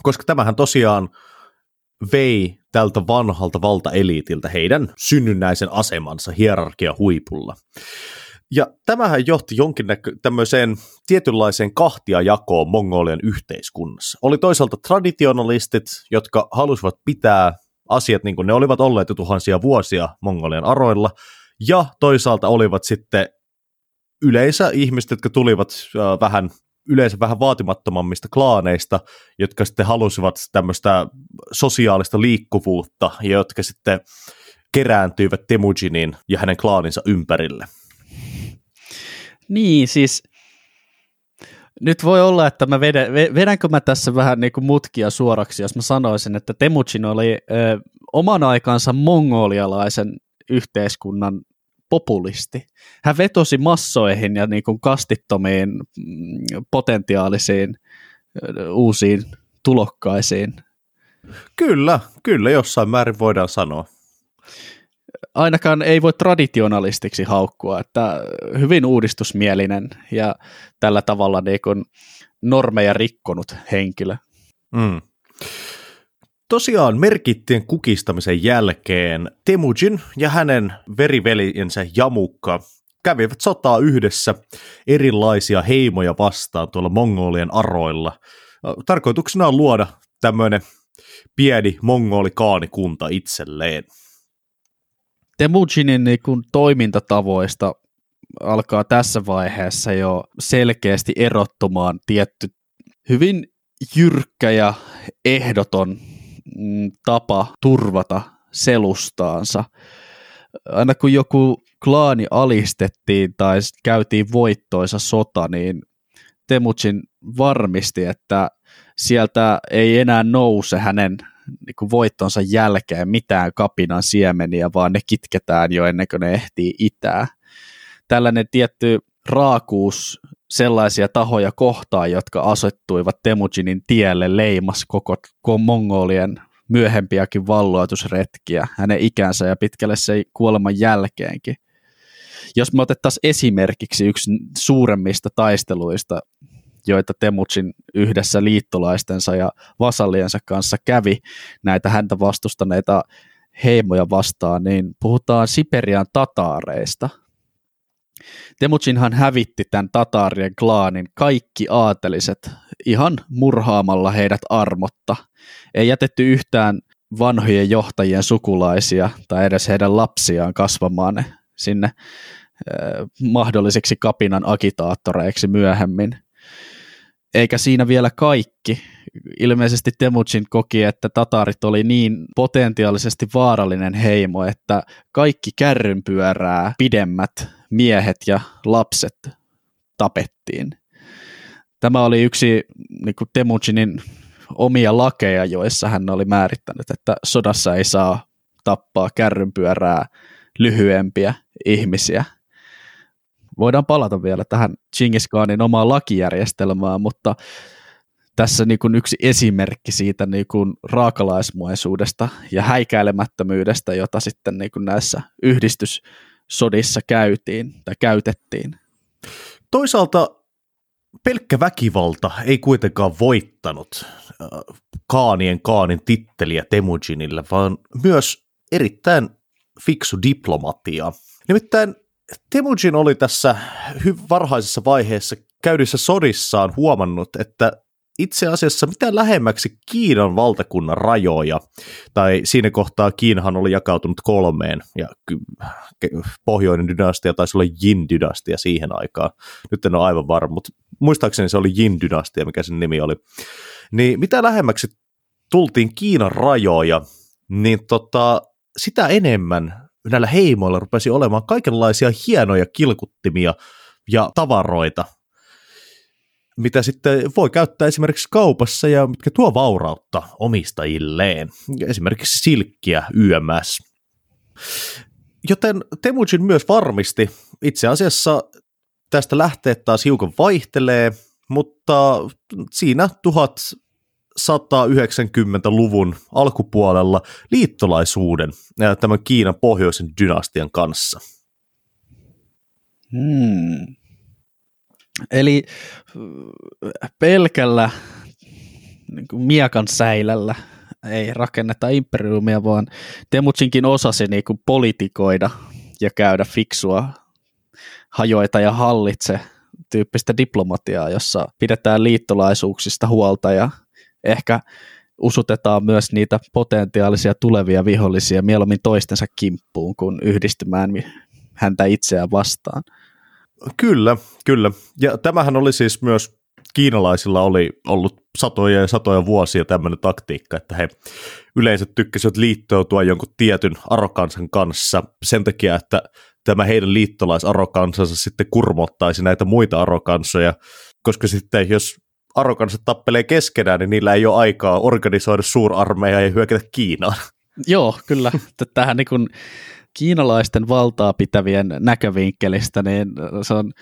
koska tämähän tosiaan vei tältä vanhalta valtaeliitiltä heidän synnynnäisen asemansa hierarkia huipulla. Ja tämähän johti jonkinnäkö tämmöiseen tietynlaiseen kahtiajakoon Mongolian yhteiskunnassa. Oli toisaalta traditionalistit, jotka halusivat pitää asiat niin kuin ne olivat olleet jo tuhansia vuosia Mongolian aroilla, ja toisaalta olivat sitten yleensä ihmiset, jotka tulivat äh, vähän yleensä vähän vaatimattomammista klaaneista, jotka sitten halusivat tämmöistä sosiaalista liikkuvuutta, ja jotka sitten kerääntyivät Temujinin ja hänen klaaninsa ympärille. Niin, siis nyt voi olla, että mä vedän, vedänkö mä tässä vähän niin kuin mutkia suoraksi, jos mä sanoisin, että Temujin oli ö, oman aikansa mongolialaisen yhteiskunnan populisti. Hän vetosi massoihin ja niin kuin kastittomiin mm, potentiaalisiin uusiin tulokkaisiin. Kyllä, kyllä jossain määrin voidaan sanoa ainakaan ei voi traditionalistiksi haukkua, että hyvin uudistusmielinen ja tällä tavalla niin kuin normeja rikkonut henkilö. Mm. Tosiaan merkittien kukistamisen jälkeen Temujin ja hänen veriveljensä Jamukka kävivät sotaa yhdessä erilaisia heimoja vastaan tuolla Mongolian aroilla. Tarkoituksena on luoda tämmöinen pieni mongolikaanikunta itselleen. Temujinin niin kuin toimintatavoista alkaa tässä vaiheessa jo selkeästi erottumaan tietty hyvin jyrkkä ja ehdoton mm, tapa turvata selustaansa. Aina kun joku klaani alistettiin tai käytiin voittoisa sota, niin Temujin varmisti, että sieltä ei enää nouse hänen niin kuin voittonsa jälkeen mitään kapinan siemeniä, vaan ne kitketään jo ennen kuin ne ehtii itää. Tällainen tietty raakuus sellaisia tahoja kohtaan, jotka asettuivat Temujinin tielle leimas koko, Mongolien myöhempiäkin valloitusretkiä hänen ikänsä ja pitkälle se kuoleman jälkeenkin. Jos me otettaisiin esimerkiksi yksi suuremmista taisteluista joita Temutsin yhdessä liittolaistensa ja vasalliensa kanssa kävi näitä häntä vastustaneita heimoja vastaan, niin puhutaan Siperian tataareista. Temutsinhan hävitti tämän tataarien klaanin kaikki aateliset ihan murhaamalla heidät armotta. Ei jätetty yhtään vanhojen johtajien sukulaisia tai edes heidän lapsiaan kasvamaan sinne eh, mahdollisiksi kapinan agitaattoreiksi myöhemmin. Eikä siinä vielä kaikki. Ilmeisesti Temujin koki, että tatarit oli niin potentiaalisesti vaarallinen heimo, että kaikki kärrynpyörää pidemmät miehet ja lapset tapettiin. Tämä oli yksi niin kuin Temujinin omia lakeja, joissa hän oli määrittänyt, että sodassa ei saa tappaa kärrynpyörää lyhyempiä ihmisiä. Voidaan palata vielä tähän Genghis Khanin omaan lakijärjestelmään, mutta tässä niin kuin yksi esimerkki siitä niin kuin raakalaismuaisuudesta ja häikäilemättömyydestä, jota sitten niin kuin näissä yhdistyssodissa käytiin tai käytettiin. Toisaalta pelkkä väkivalta ei kuitenkaan voittanut äh, Kaanien Kaanin titteliä Temujinille, vaan myös erittäin fiksu diplomatia. Nimittäin Temujin oli tässä varhaisessa vaiheessa käydyssä sodissaan huomannut, että itse asiassa mitä lähemmäksi Kiinan valtakunnan rajoja, tai siinä kohtaa Kiinahan oli jakautunut kolmeen, ja pohjoinen dynastia taisi olla Jin-dynastia siihen aikaan, nyt en ole aivan varma, mutta muistaakseni se oli Jin-dynastia, mikä sen nimi oli, niin mitä lähemmäksi tultiin Kiinan rajoja, niin tota, sitä enemmän näillä heimoilla rupesi olemaan kaikenlaisia hienoja kilkuttimia ja tavaroita, mitä sitten voi käyttää esimerkiksi kaupassa ja mitkä tuo vaurautta omistajilleen. Esimerkiksi silkkiä YMS. Joten Temujin myös varmisti, itse asiassa tästä lähteet taas hiukan vaihtelee, mutta siinä 1190-luvun alkupuolella liittolaisuuden tämän Kiinan pohjoisen dynastian kanssa. Hmm. Eli pelkällä niin kuin miekan säilällä ei rakenneta imperiumia, vaan Temutsinkin osasi niin kuin politikoida ja käydä fiksua hajoita ja hallitse tyyppistä diplomatiaa, jossa pidetään liittolaisuuksista huolta ja ehkä usutetaan myös niitä potentiaalisia tulevia vihollisia mieluummin toistensa kimppuun kuin yhdistymään häntä itseään vastaan. Kyllä, kyllä. Ja tämähän oli siis myös kiinalaisilla oli ollut satoja ja satoja vuosia tämmöinen taktiikka, että he yleensä tykkäsivät liittoutua jonkun tietyn arokansan kanssa sen takia, että tämä heidän liittolaisarrokansansa sitten kurmottaisi näitä muita arrokansoja, koska sitten jos arrokansat tappelee keskenään, niin niillä ei ole aikaa organisoida suurarmeija ja hyökätä Kiinaan. Joo, kyllä. Tähän niin kuin kiinalaisten valtaa pitävien näkövinkkelistä, niin se on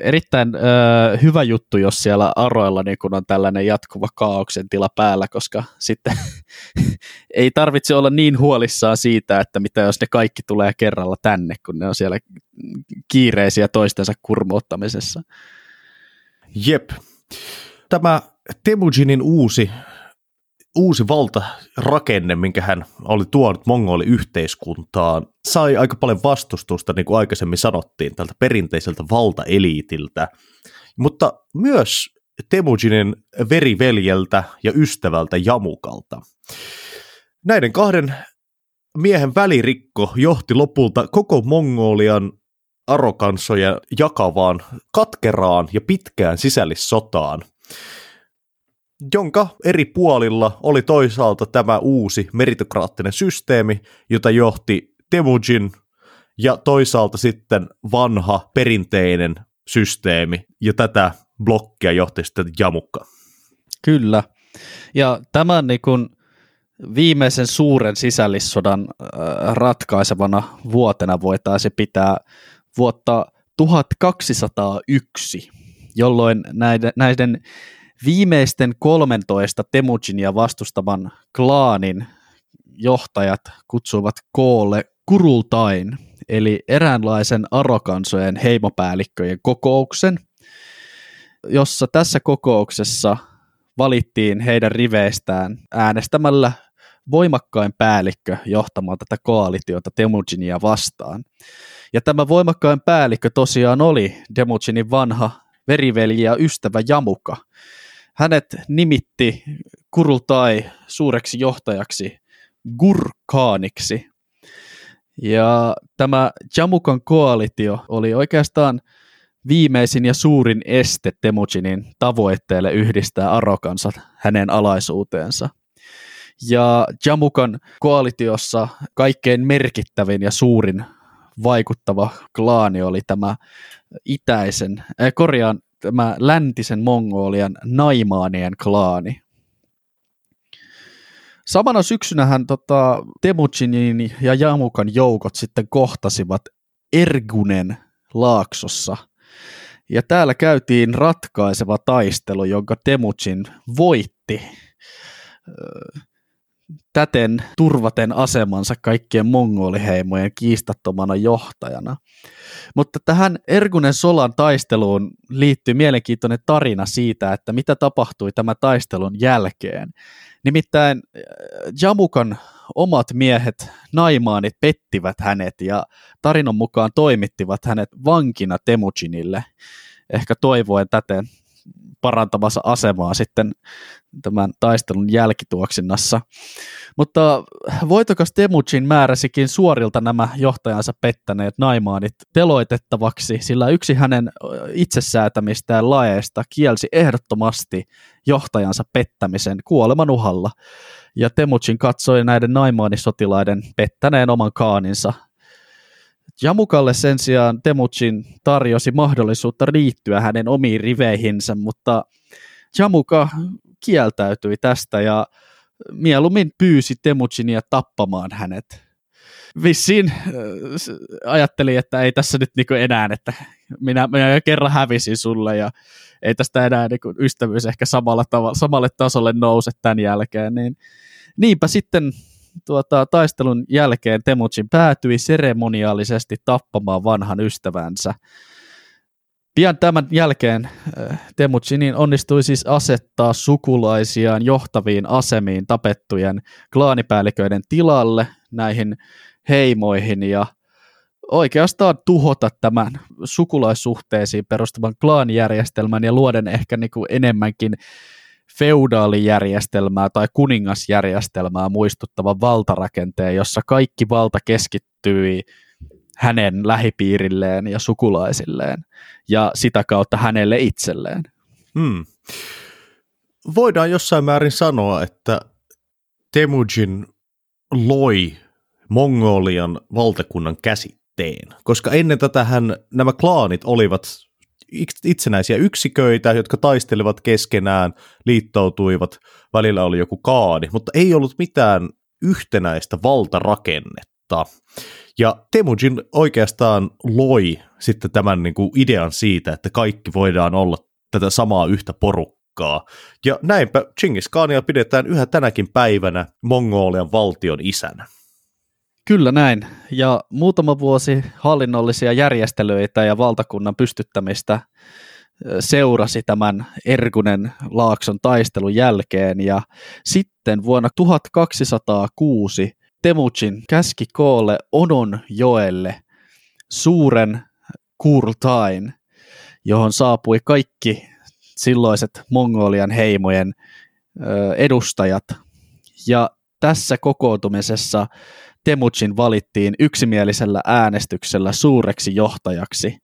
erittäin ö, hyvä juttu, jos siellä aroilla niin kun on tällainen jatkuva kaauksen tila päällä, koska sitten ei tarvitse olla niin huolissaan siitä, että mitä jos ne kaikki tulee kerralla tänne, kun ne on siellä kiireisiä toistensa kurmoottamisessa. Jep. Tämä Temujinin uusi uusi valtarakenne, minkä hän oli tuonut mongoli-yhteiskuntaan, sai aika paljon vastustusta, niin kuin aikaisemmin sanottiin, tältä perinteiseltä valtaeliitiltä, mutta myös Temujinin veriveljeltä ja ystävältä Jamukalta. Näiden kahden miehen välirikko johti lopulta koko Mongolian arokansoja jakavaan, katkeraan ja pitkään sisällissotaan – jonka eri puolilla oli toisaalta tämä uusi meritokraattinen systeemi, jota johti Temujin, ja toisaalta sitten vanha perinteinen systeemi, ja tätä blokkia johti sitten Jamukka. Kyllä, ja tämän niin kun viimeisen suuren sisällissodan äh, ratkaisevana vuotena voitaisiin pitää vuotta 1201, jolloin näiden, näiden Viimeisten 13 Temujinia vastustavan klaanin johtajat kutsuivat koolle Kurultain, eli eräänlaisen arokansojen heimopäällikköjen kokouksen, jossa tässä kokouksessa valittiin heidän riveistään äänestämällä voimakkain päällikkö johtamaan tätä koalitiota Temujinia vastaan. Ja tämä voimakkain päällikkö tosiaan oli Temujinin vanha veriveli ja ystävä Jamuka, hänet nimitti Kurultai suureksi johtajaksi Gurkaaniksi. Ja tämä Jamukan koalitio oli oikeastaan viimeisin ja suurin este Temujinin tavoitteelle yhdistää Arokansa hänen alaisuuteensa. Ja Jamukan koalitiossa kaikkein merkittävin ja suurin vaikuttava klaani oli tämä itäisen, äh, korjaan, tämä läntisen Mongolian Naimaanien klaani. Samana syksynähän tota, Temujinin ja Jamukan joukot sitten kohtasivat Ergunen laaksossa. Ja täällä käytiin ratkaiseva taistelu, jonka Temujin voitti täten turvaten asemansa kaikkien mongoliheimojen kiistattomana johtajana. Mutta tähän Ergunen Solan taisteluun liittyy mielenkiintoinen tarina siitä, että mitä tapahtui tämän taistelun jälkeen. Nimittäin äh, Jamukan omat miehet, naimaanit, pettivät hänet ja tarinan mukaan toimittivat hänet vankina Temujinille, ehkä toivoen täten parantamassa asemaa sitten tämän taistelun jälkituoksinnassa. Mutta voitokas Temujin määräsikin suorilta nämä johtajansa pettäneet naimaanit teloitettavaksi, sillä yksi hänen itsesäätämistään laeista kielsi ehdottomasti johtajansa pettämisen kuoleman uhalla. Ja Temujin katsoi näiden naimaanisotilaiden pettäneen oman kaaninsa Jamukalle sen sijaan Temujin tarjosi mahdollisuutta liittyä hänen omiin riveihinsä, mutta Jamuka kieltäytyi tästä ja mieluummin pyysi Temujinia tappamaan hänet. Vissiin äh, ajatteli, että ei tässä nyt niinku enää, että minä, minä kerran hävisin sulle ja ei tästä enää niinku ystävyys ehkä samalla tavalla, samalle tasolle nouse tämän jälkeen, niin niinpä sitten tuota, taistelun jälkeen Temujin päätyi seremoniaalisesti tappamaan vanhan ystävänsä. Pian tämän jälkeen äh, Temujinin onnistui siis asettaa sukulaisiaan johtaviin asemiin tapettujen klaanipäälliköiden tilalle näihin heimoihin ja oikeastaan tuhota tämän sukulaissuhteisiin perustuvan klaanijärjestelmän ja luoden ehkä niin kuin enemmänkin feudaalijärjestelmää tai kuningasjärjestelmää muistuttava valtarakenteen, jossa kaikki valta keskittyi hänen lähipiirilleen ja sukulaisilleen ja sitä kautta hänelle itselleen. Hmm. Voidaan jossain määrin sanoa, että Temujin loi Mongolian valtakunnan käsitteen, koska ennen tätä nämä klaanit olivat itsenäisiä yksiköitä, jotka taistelivat keskenään, liittoutuivat, välillä oli joku kaani, mutta ei ollut mitään yhtenäistä valtarakennetta. Ja Temujin oikeastaan loi sitten tämän niin kuin idean siitä, että kaikki voidaan olla tätä samaa yhtä porukkaa. Ja näinpä Chingis Khania pidetään yhä tänäkin päivänä Mongolian valtion isänä. Kyllä näin. Ja muutama vuosi hallinnollisia järjestelyitä ja valtakunnan pystyttämistä seurasi tämän Ergunen Laakson taistelun jälkeen ja sitten vuonna 1206 Temujin käski koolle Onon joelle suuren Kurtain, johon saapui kaikki silloiset Mongolian heimojen edustajat. Ja tässä kokoontumisessa Temujin valittiin yksimielisellä äänestyksellä suureksi johtajaksi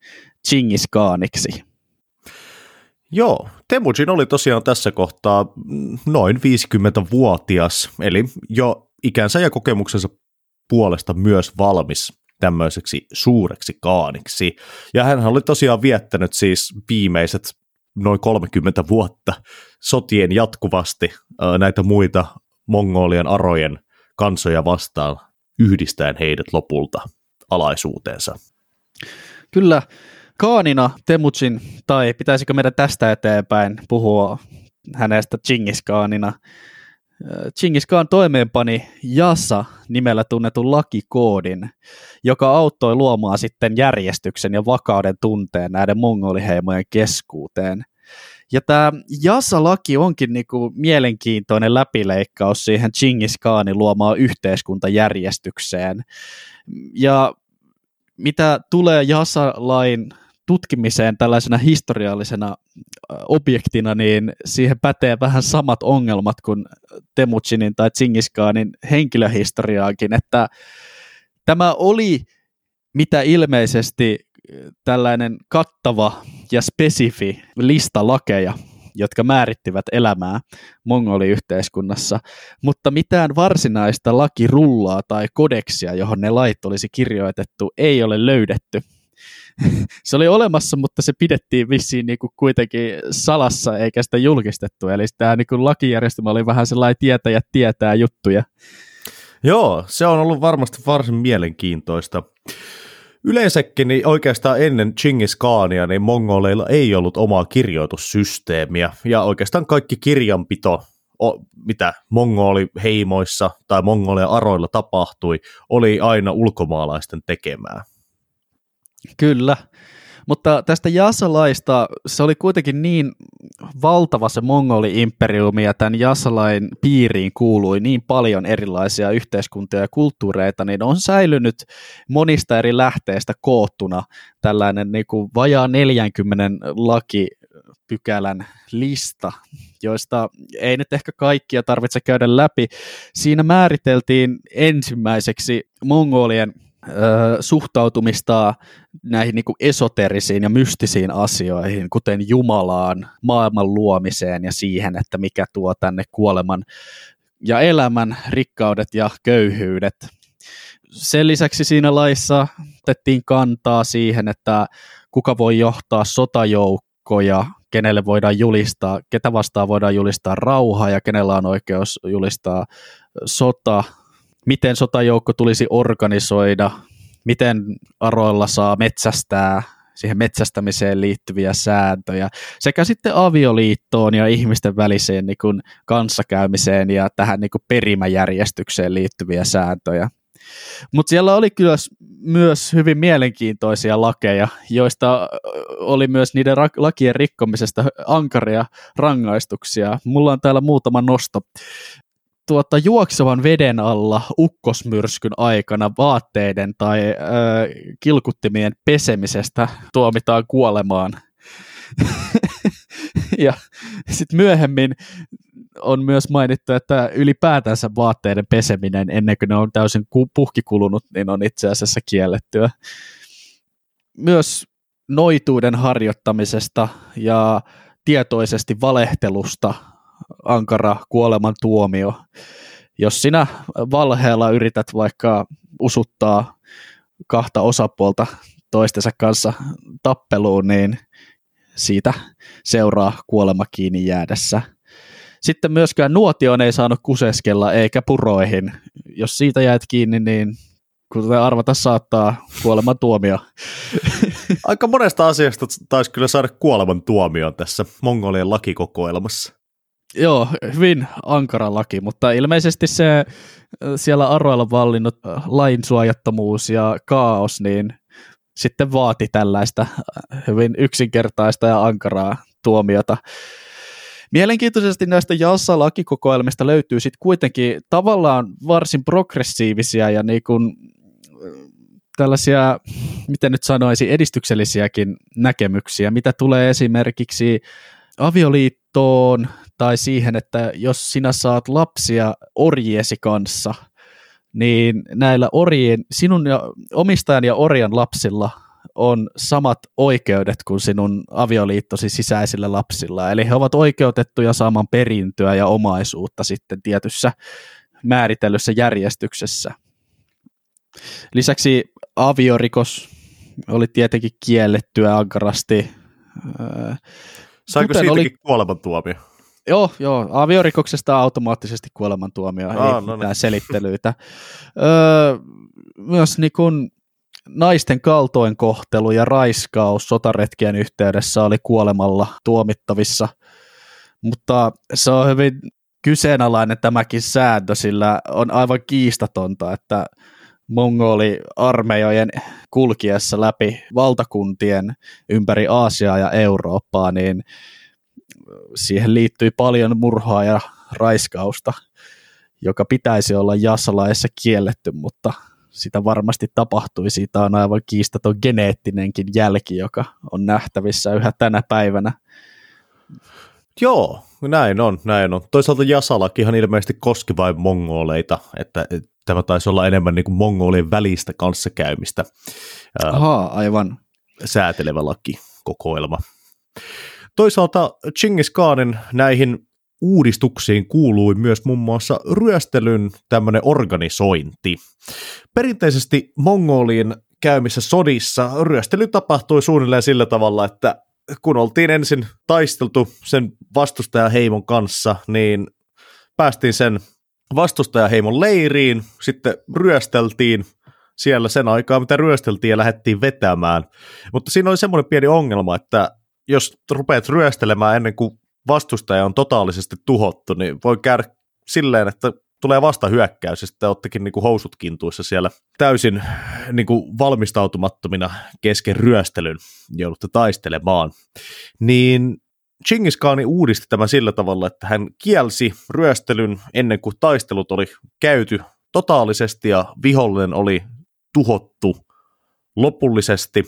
Chingis Khaniksi. Joo, Temujin oli tosiaan tässä kohtaa noin 50-vuotias, eli jo ikänsä ja kokemuksensa puolesta myös valmis tämmöiseksi suureksi kaaniksi. Ja hän oli tosiaan viettänyt siis viimeiset noin 30 vuotta sotien jatkuvasti näitä muita Mongolian arojen kansoja vastaan yhdistäen heidät lopulta alaisuuteensa. Kyllä, Kaanina Temujin, tai pitäisikö meidän tästä eteenpäin puhua hänestä Chingis Kaanina. Chingis Khan toimeenpani Jassa nimellä tunnetun lakikoodin, joka auttoi luomaan sitten järjestyksen ja vakauden tunteen näiden mongoliheimojen keskuuteen. Ja tämä Jassa-laki onkin niinku mielenkiintoinen läpileikkaus siihen Chingis Khanin luomaan yhteiskuntajärjestykseen. Ja mitä tulee Jassa-lain tutkimiseen tällaisena historiallisena objektina, niin siihen pätee vähän samat ongelmat kuin Temujinin tai Khanin henkilöhistoriaakin, että tämä oli mitä ilmeisesti tällainen kattava ja spesifi lista lakeja, jotka määrittivät elämää mongoliyhteiskunnassa, mutta mitään varsinaista lakirullaa tai kodeksia, johon ne lait olisi kirjoitettu, ei ole löydetty. se oli olemassa, mutta se pidettiin vissiin niin kuin kuitenkin salassa eikä sitä julkistettu. Eli tämä niin kuin lakijärjestelmä oli vähän sellainen tietäjät tietää juttuja. Joo, se on ollut varmasti varsin mielenkiintoista. Yleensäkin niin oikeastaan ennen Chingis Khania niin mongoleilla ei ollut omaa kirjoitussysteemiä ja oikeastaan kaikki kirjanpito, mitä mongoliheimoissa tai mongolia aroilla tapahtui, oli aina ulkomaalaisten tekemää. Kyllä, mutta tästä Jasalaista se oli kuitenkin niin valtava se mongoli-imperiumi ja tämän Jasalain piiriin kuului niin paljon erilaisia yhteiskuntia ja kulttuureita, niin on säilynyt monista eri lähteistä koottuna tällainen niin kuin vajaa 40 laki pykälän lista, joista ei nyt ehkä kaikkia tarvitse käydä läpi. Siinä määriteltiin ensimmäiseksi mongolien suhtautumista näihin niin esoterisiin ja mystisiin asioihin, kuten Jumalaan, maailman luomiseen ja siihen, että mikä tuo tänne kuoleman ja elämän rikkaudet ja köyhyydet. Sen lisäksi siinä laissa otettiin kantaa siihen, että kuka voi johtaa sotajoukkoja, kenelle voidaan julistaa, ketä vastaan voidaan julistaa rauha ja kenellä on oikeus julistaa sota, miten sotajoukko tulisi organisoida, miten aroilla saa metsästää, siihen metsästämiseen liittyviä sääntöjä, sekä sitten avioliittoon ja ihmisten väliseen niin kuin kanssakäymiseen ja tähän niin kuin perimäjärjestykseen liittyviä sääntöjä. Mutta siellä oli kyllä myös hyvin mielenkiintoisia lakeja, joista oli myös niiden lakien rikkomisesta ankaria rangaistuksia. Mulla on täällä muutama nosto tuota, juoksevan veden alla ukkosmyrskyn aikana vaatteiden tai ö, kilkuttimien pesemisestä tuomitaan kuolemaan. ja sitten myöhemmin on myös mainittu, että ylipäätänsä vaatteiden peseminen ennen kuin ne on täysin puhkikulunut, niin on itse asiassa kiellettyä. Myös noituuden harjoittamisesta ja tietoisesti valehtelusta ankara kuoleman tuomio. Jos sinä valheella yrität vaikka usuttaa kahta osapuolta toistensa kanssa tappeluun, niin siitä seuraa kuolema kiinni jäädessä. Sitten myöskään nuotioon ei saanut kuseskella eikä puroihin. Jos siitä jäät kiinni, niin kuten arvata saattaa kuoleman tuomio. Aika monesta asiasta taisi kyllä saada kuoleman tuomioon tässä Mongolian lakikokoelmassa. Joo, hyvin ankara laki, mutta ilmeisesti se siellä aroilla vallinnut lainsuojattomuus ja kaos, niin sitten vaati tällaista hyvin yksinkertaista ja ankaraa tuomiota. Mielenkiintoisesti näistä Jassa-lakikokoelmista löytyy sitten kuitenkin tavallaan varsin progressiivisia ja niin kuin tällaisia, miten nyt sanoisi, edistyksellisiäkin näkemyksiä, mitä tulee esimerkiksi avioliittoon, tai siihen, että jos sinä saat lapsia orjiesi kanssa, niin näillä orjien, sinun ja, omistajan ja orjan lapsilla on samat oikeudet kuin sinun avioliittosi sisäisillä lapsilla. Eli he ovat oikeutettuja saamaan perintöä ja omaisuutta sitten tietyssä määritellyssä järjestyksessä. Lisäksi aviorikos oli tietenkin kiellettyä ankarasti. Saiko siitäkin oli... kuolemantuomio? Joo, joo. Aviorikoksesta automaattisesti kuolemantuomio, Aa, ei no mitään niin. selittelyitä. Öö, myös niin kun naisten kaltoinkohtelu ja raiskaus sotaretkien yhteydessä oli kuolemalla tuomittavissa, mutta se on hyvin kyseenalainen tämäkin sääntö, sillä on aivan kiistatonta, että mongoli armeijojen kulkiessa läpi valtakuntien ympäri Aasiaa ja Eurooppaa, niin siihen liittyi paljon murhaa ja raiskausta, joka pitäisi olla jassalaissa kielletty, mutta sitä varmasti tapahtui. Siitä on aivan kiistaton geneettinenkin jälki, joka on nähtävissä yhä tänä päivänä. Joo, näin on, näin on. Toisaalta Jasalakihan ilmeisesti koski vain mongoleita, että tämä taisi olla enemmän niin kuin mongolien välistä kanssakäymistä. Aha, aivan. säätelevä laki kokoelma. Toisaalta Chingis Khanin näihin uudistuksiin kuului myös muun muassa ryöstelyn tämmöinen organisointi. Perinteisesti Mongolien käymissä sodissa ryöstely tapahtui suunnilleen sillä tavalla, että kun oltiin ensin taisteltu sen vastustajaheimon kanssa, niin päästiin sen vastustajaheimon leiriin, sitten ryösteltiin siellä sen aikaa, mitä ryösteltiin ja lähdettiin vetämään. Mutta siinä oli semmoinen pieni ongelma, että jos rupeat ryöstelemään ennen kuin vastustaja on totaalisesti tuhottu, niin voi käydä silleen, että tulee vasta hyökkäys ja sitten ottekin niin kuin housut kintuissa siellä täysin niin kuin valmistautumattomina kesken ryöstelyn joudutte taistelemaan. Niin Chingis Khan uudisti tämän sillä tavalla, että hän kielsi ryöstelyn ennen kuin taistelut oli käyty totaalisesti ja vihollinen oli tuhottu lopullisesti.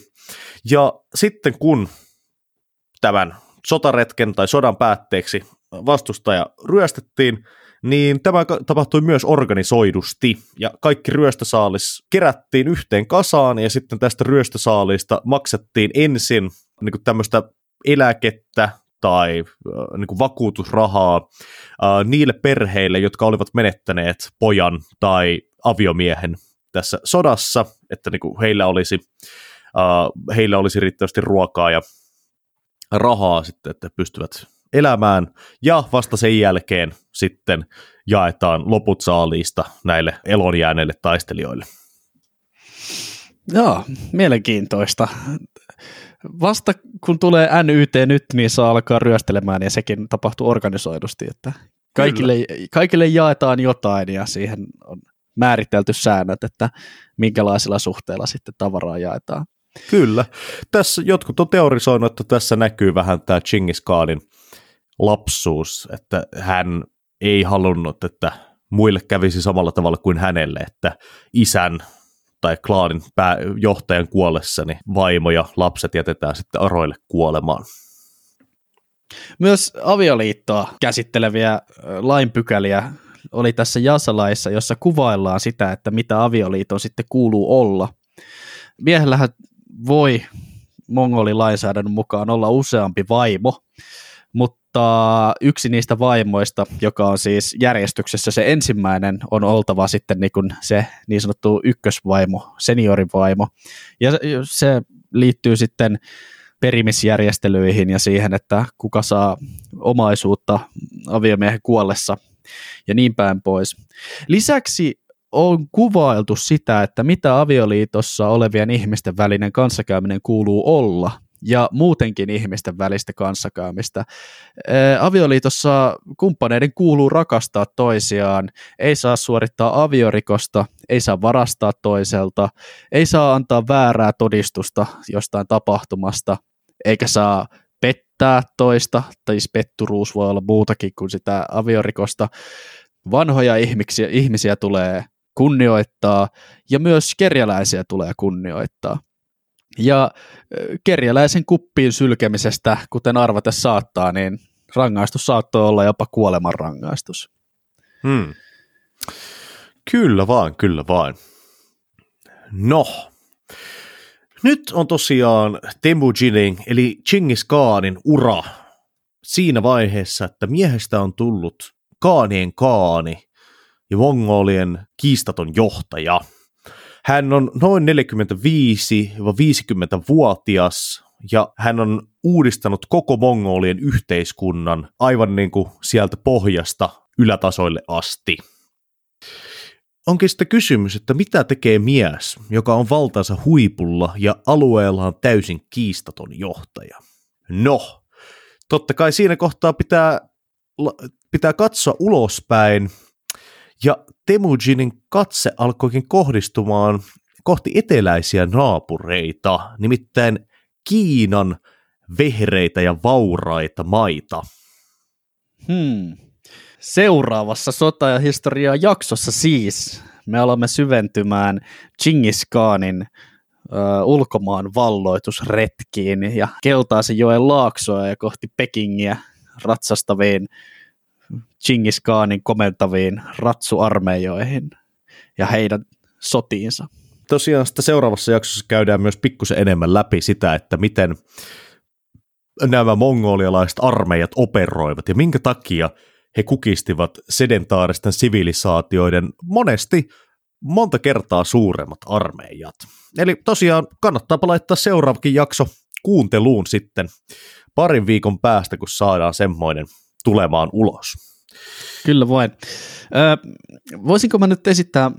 Ja sitten kun tämän sotaretken tai sodan päätteeksi vastustaja ryöstettiin, niin tämä tapahtui myös organisoidusti, ja kaikki ryöstösaalis kerättiin yhteen kasaan, ja sitten tästä ryöstösaalista maksettiin ensin niin tämmöistä eläkettä tai äh, niin kuin vakuutusrahaa äh, niille perheille, jotka olivat menettäneet pojan tai aviomiehen tässä sodassa, että niin heillä, olisi, äh, heillä olisi riittävästi ruokaa ja rahaa sitten, että pystyvät elämään, ja vasta sen jälkeen sitten jaetaan loput saaliista näille elonjääneille taistelijoille. Joo, mielenkiintoista. Vasta kun tulee NYT nyt, niin saa alkaa ryöstelemään ja sekin tapahtuu organisoidusti, että kaikille, kaikille jaetaan jotain ja siihen on määritelty säännöt, että minkälaisilla suhteilla sitten tavaraa jaetaan. Kyllä. Tässä jotkut on teorisoinut, että tässä näkyy vähän tämä Chingis Khanin lapsuus, että hän ei halunnut, että muille kävisi samalla tavalla kuin hänelle, että isän tai klaanin pääjohtajan kuollessa niin vaimo ja lapset jätetään sitten aroille kuolemaan. Myös avioliittoa käsitteleviä lainpykäliä oli tässä Jasalaissa, jossa kuvaillaan sitä, että mitä avioliiton sitten kuuluu olla. Miehellähän voi mongolilainsäädännön mukaan olla useampi vaimo, mutta yksi niistä vaimoista, joka on siis järjestyksessä se ensimmäinen, on oltava sitten niin, kuin se niin sanottu ykkösvaimo, seniorivaimo. Ja se liittyy sitten perimisjärjestelyihin ja siihen, että kuka saa omaisuutta aviomiehen kuollessa ja niin päin pois. Lisäksi on kuvailtu sitä, että mitä avioliitossa olevien ihmisten välinen kanssakäyminen kuuluu olla ja muutenkin ihmisten välistä kanssakäymistä. Avioliitossa kumppaneiden kuuluu rakastaa toisiaan, ei saa suorittaa aviorikosta, ei saa varastaa toiselta, ei saa antaa väärää todistusta jostain tapahtumasta, eikä saa pettää toista, tai siis petturuus voi olla muutakin kuin sitä aviorikosta. Vanhoja ihmisiä, ihmisiä tulee kunnioittaa ja myös kerjäläisiä tulee kunnioittaa. Ja kerjäläisen kuppiin sylkemisestä, kuten arvata saattaa, niin rangaistus saattoi olla jopa kuolemanrangaistus. Hmm. Kyllä vaan, kyllä vaan. No, nyt on tosiaan Temujinin eli Chingis Khanin ura siinä vaiheessa, että miehestä on tullut Kaanien Kaani ja Mongolien kiistaton johtaja. Hän on noin 45-50-vuotias ja hän on uudistanut koko Mongolien yhteiskunnan aivan niin kuin sieltä pohjasta ylätasoille asti. Onkin sitten kysymys, että mitä tekee mies, joka on valtaansa huipulla ja alueellaan täysin kiistaton johtaja? No, totta kai siinä kohtaa pitää, pitää katsoa ulospäin ja Temujinin katse alkoikin kohdistumaan kohti eteläisiä naapureita, nimittäin Kiinan vehreitä ja vauraita maita. Hmm. Seuraavassa sota- ja historiaa jaksossa siis me alamme syventymään Chingis Khanin ö, ulkomaan valloitusretkiin ja Keltaisen joen laaksoa ja kohti Pekingiä ratsastaviin Chingis Khanin komentaviin ratsuarmeijoihin ja heidän sotiinsa. tosiaan sitä seuraavassa jaksossa käydään myös pikkusen enemmän läpi sitä, että miten nämä mongolialaiset armeijat operoivat ja minkä takia he kukistivat sedentaaristen sivilisaatioiden monesti monta kertaa suuremmat armeijat. Eli tosiaan kannattaa laittaa seuraavakin jakso kuunteluun sitten parin viikon päästä, kun saadaan semmoinen tulemaan ulos. Kyllä vain. Öö, voisinko mä nyt esittää,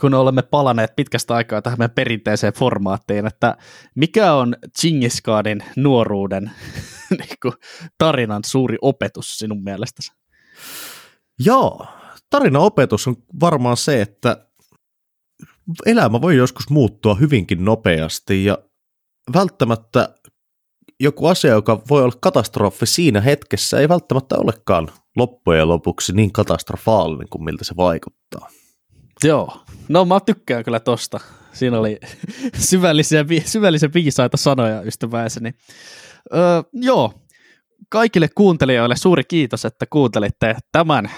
kun olemme palanneet pitkästä aikaa tähän meidän perinteiseen formaattiin, että mikä on Genghis Khanin nuoruuden niin tarinan suuri opetus sinun mielestäsi? Joo, tarinaopetus on varmaan se, että elämä voi joskus muuttua hyvinkin nopeasti ja välttämättä joku asia, joka voi olla katastrofi siinä hetkessä, ei välttämättä olekaan loppujen lopuksi niin katastrofaalinen kuin miltä se vaikuttaa. Joo, no mä tykkään kyllä tosta. Siinä oli syvällisiä, syvällisiä viisaita sanoja ystäväiseni. Öö, joo, kaikille kuuntelijoille suuri kiitos, että kuuntelitte tämän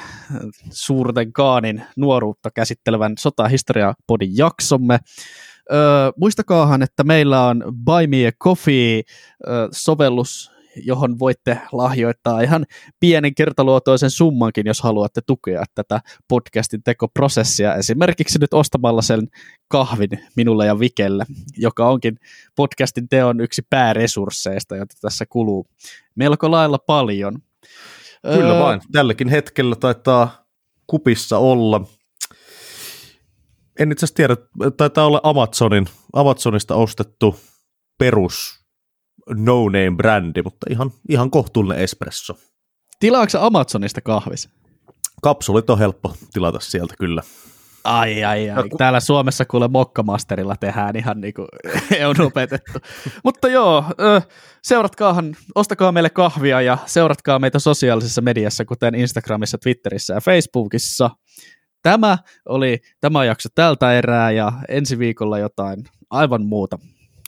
suurten Kaanin nuoruutta käsittelevän sotahistoria-podin jaksomme. Öö, muistakaahan, että meillä on Buy Me a Coffee-sovellus, johon voitte lahjoittaa ihan pienen kertaluotoisen summankin, jos haluatte tukea tätä podcastin tekoprosessia. Esimerkiksi nyt ostamalla sen kahvin minulle ja Vikelle, joka onkin podcastin teon yksi pääresursseista, joita tässä kuluu melko lailla paljon. Kyllä öö, vain. Tälläkin hetkellä taitaa kupissa olla en itse asiassa tiedä, taitaa olla Amazonin, Amazonista ostettu perus no-name-brändi, mutta ihan, ihan kohtuullinen espresso. Tilaatko Amazonista kahvis? Kapsulit on helppo tilata sieltä kyllä. Ai, ai, ai. Täällä Suomessa kuule Mokkamasterilla tehdään ihan niin kuin on opetettu. Mutta joo, seuratkaahan, ostakaa meille kahvia ja seuratkaa meitä sosiaalisessa mediassa, kuten Instagramissa, Twitterissä ja Facebookissa. Tämä oli tämä jakso tältä erää ja ensi viikolla jotain aivan muuta.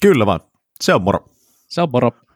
Kyllä vaan. Se on moro. Se on moro.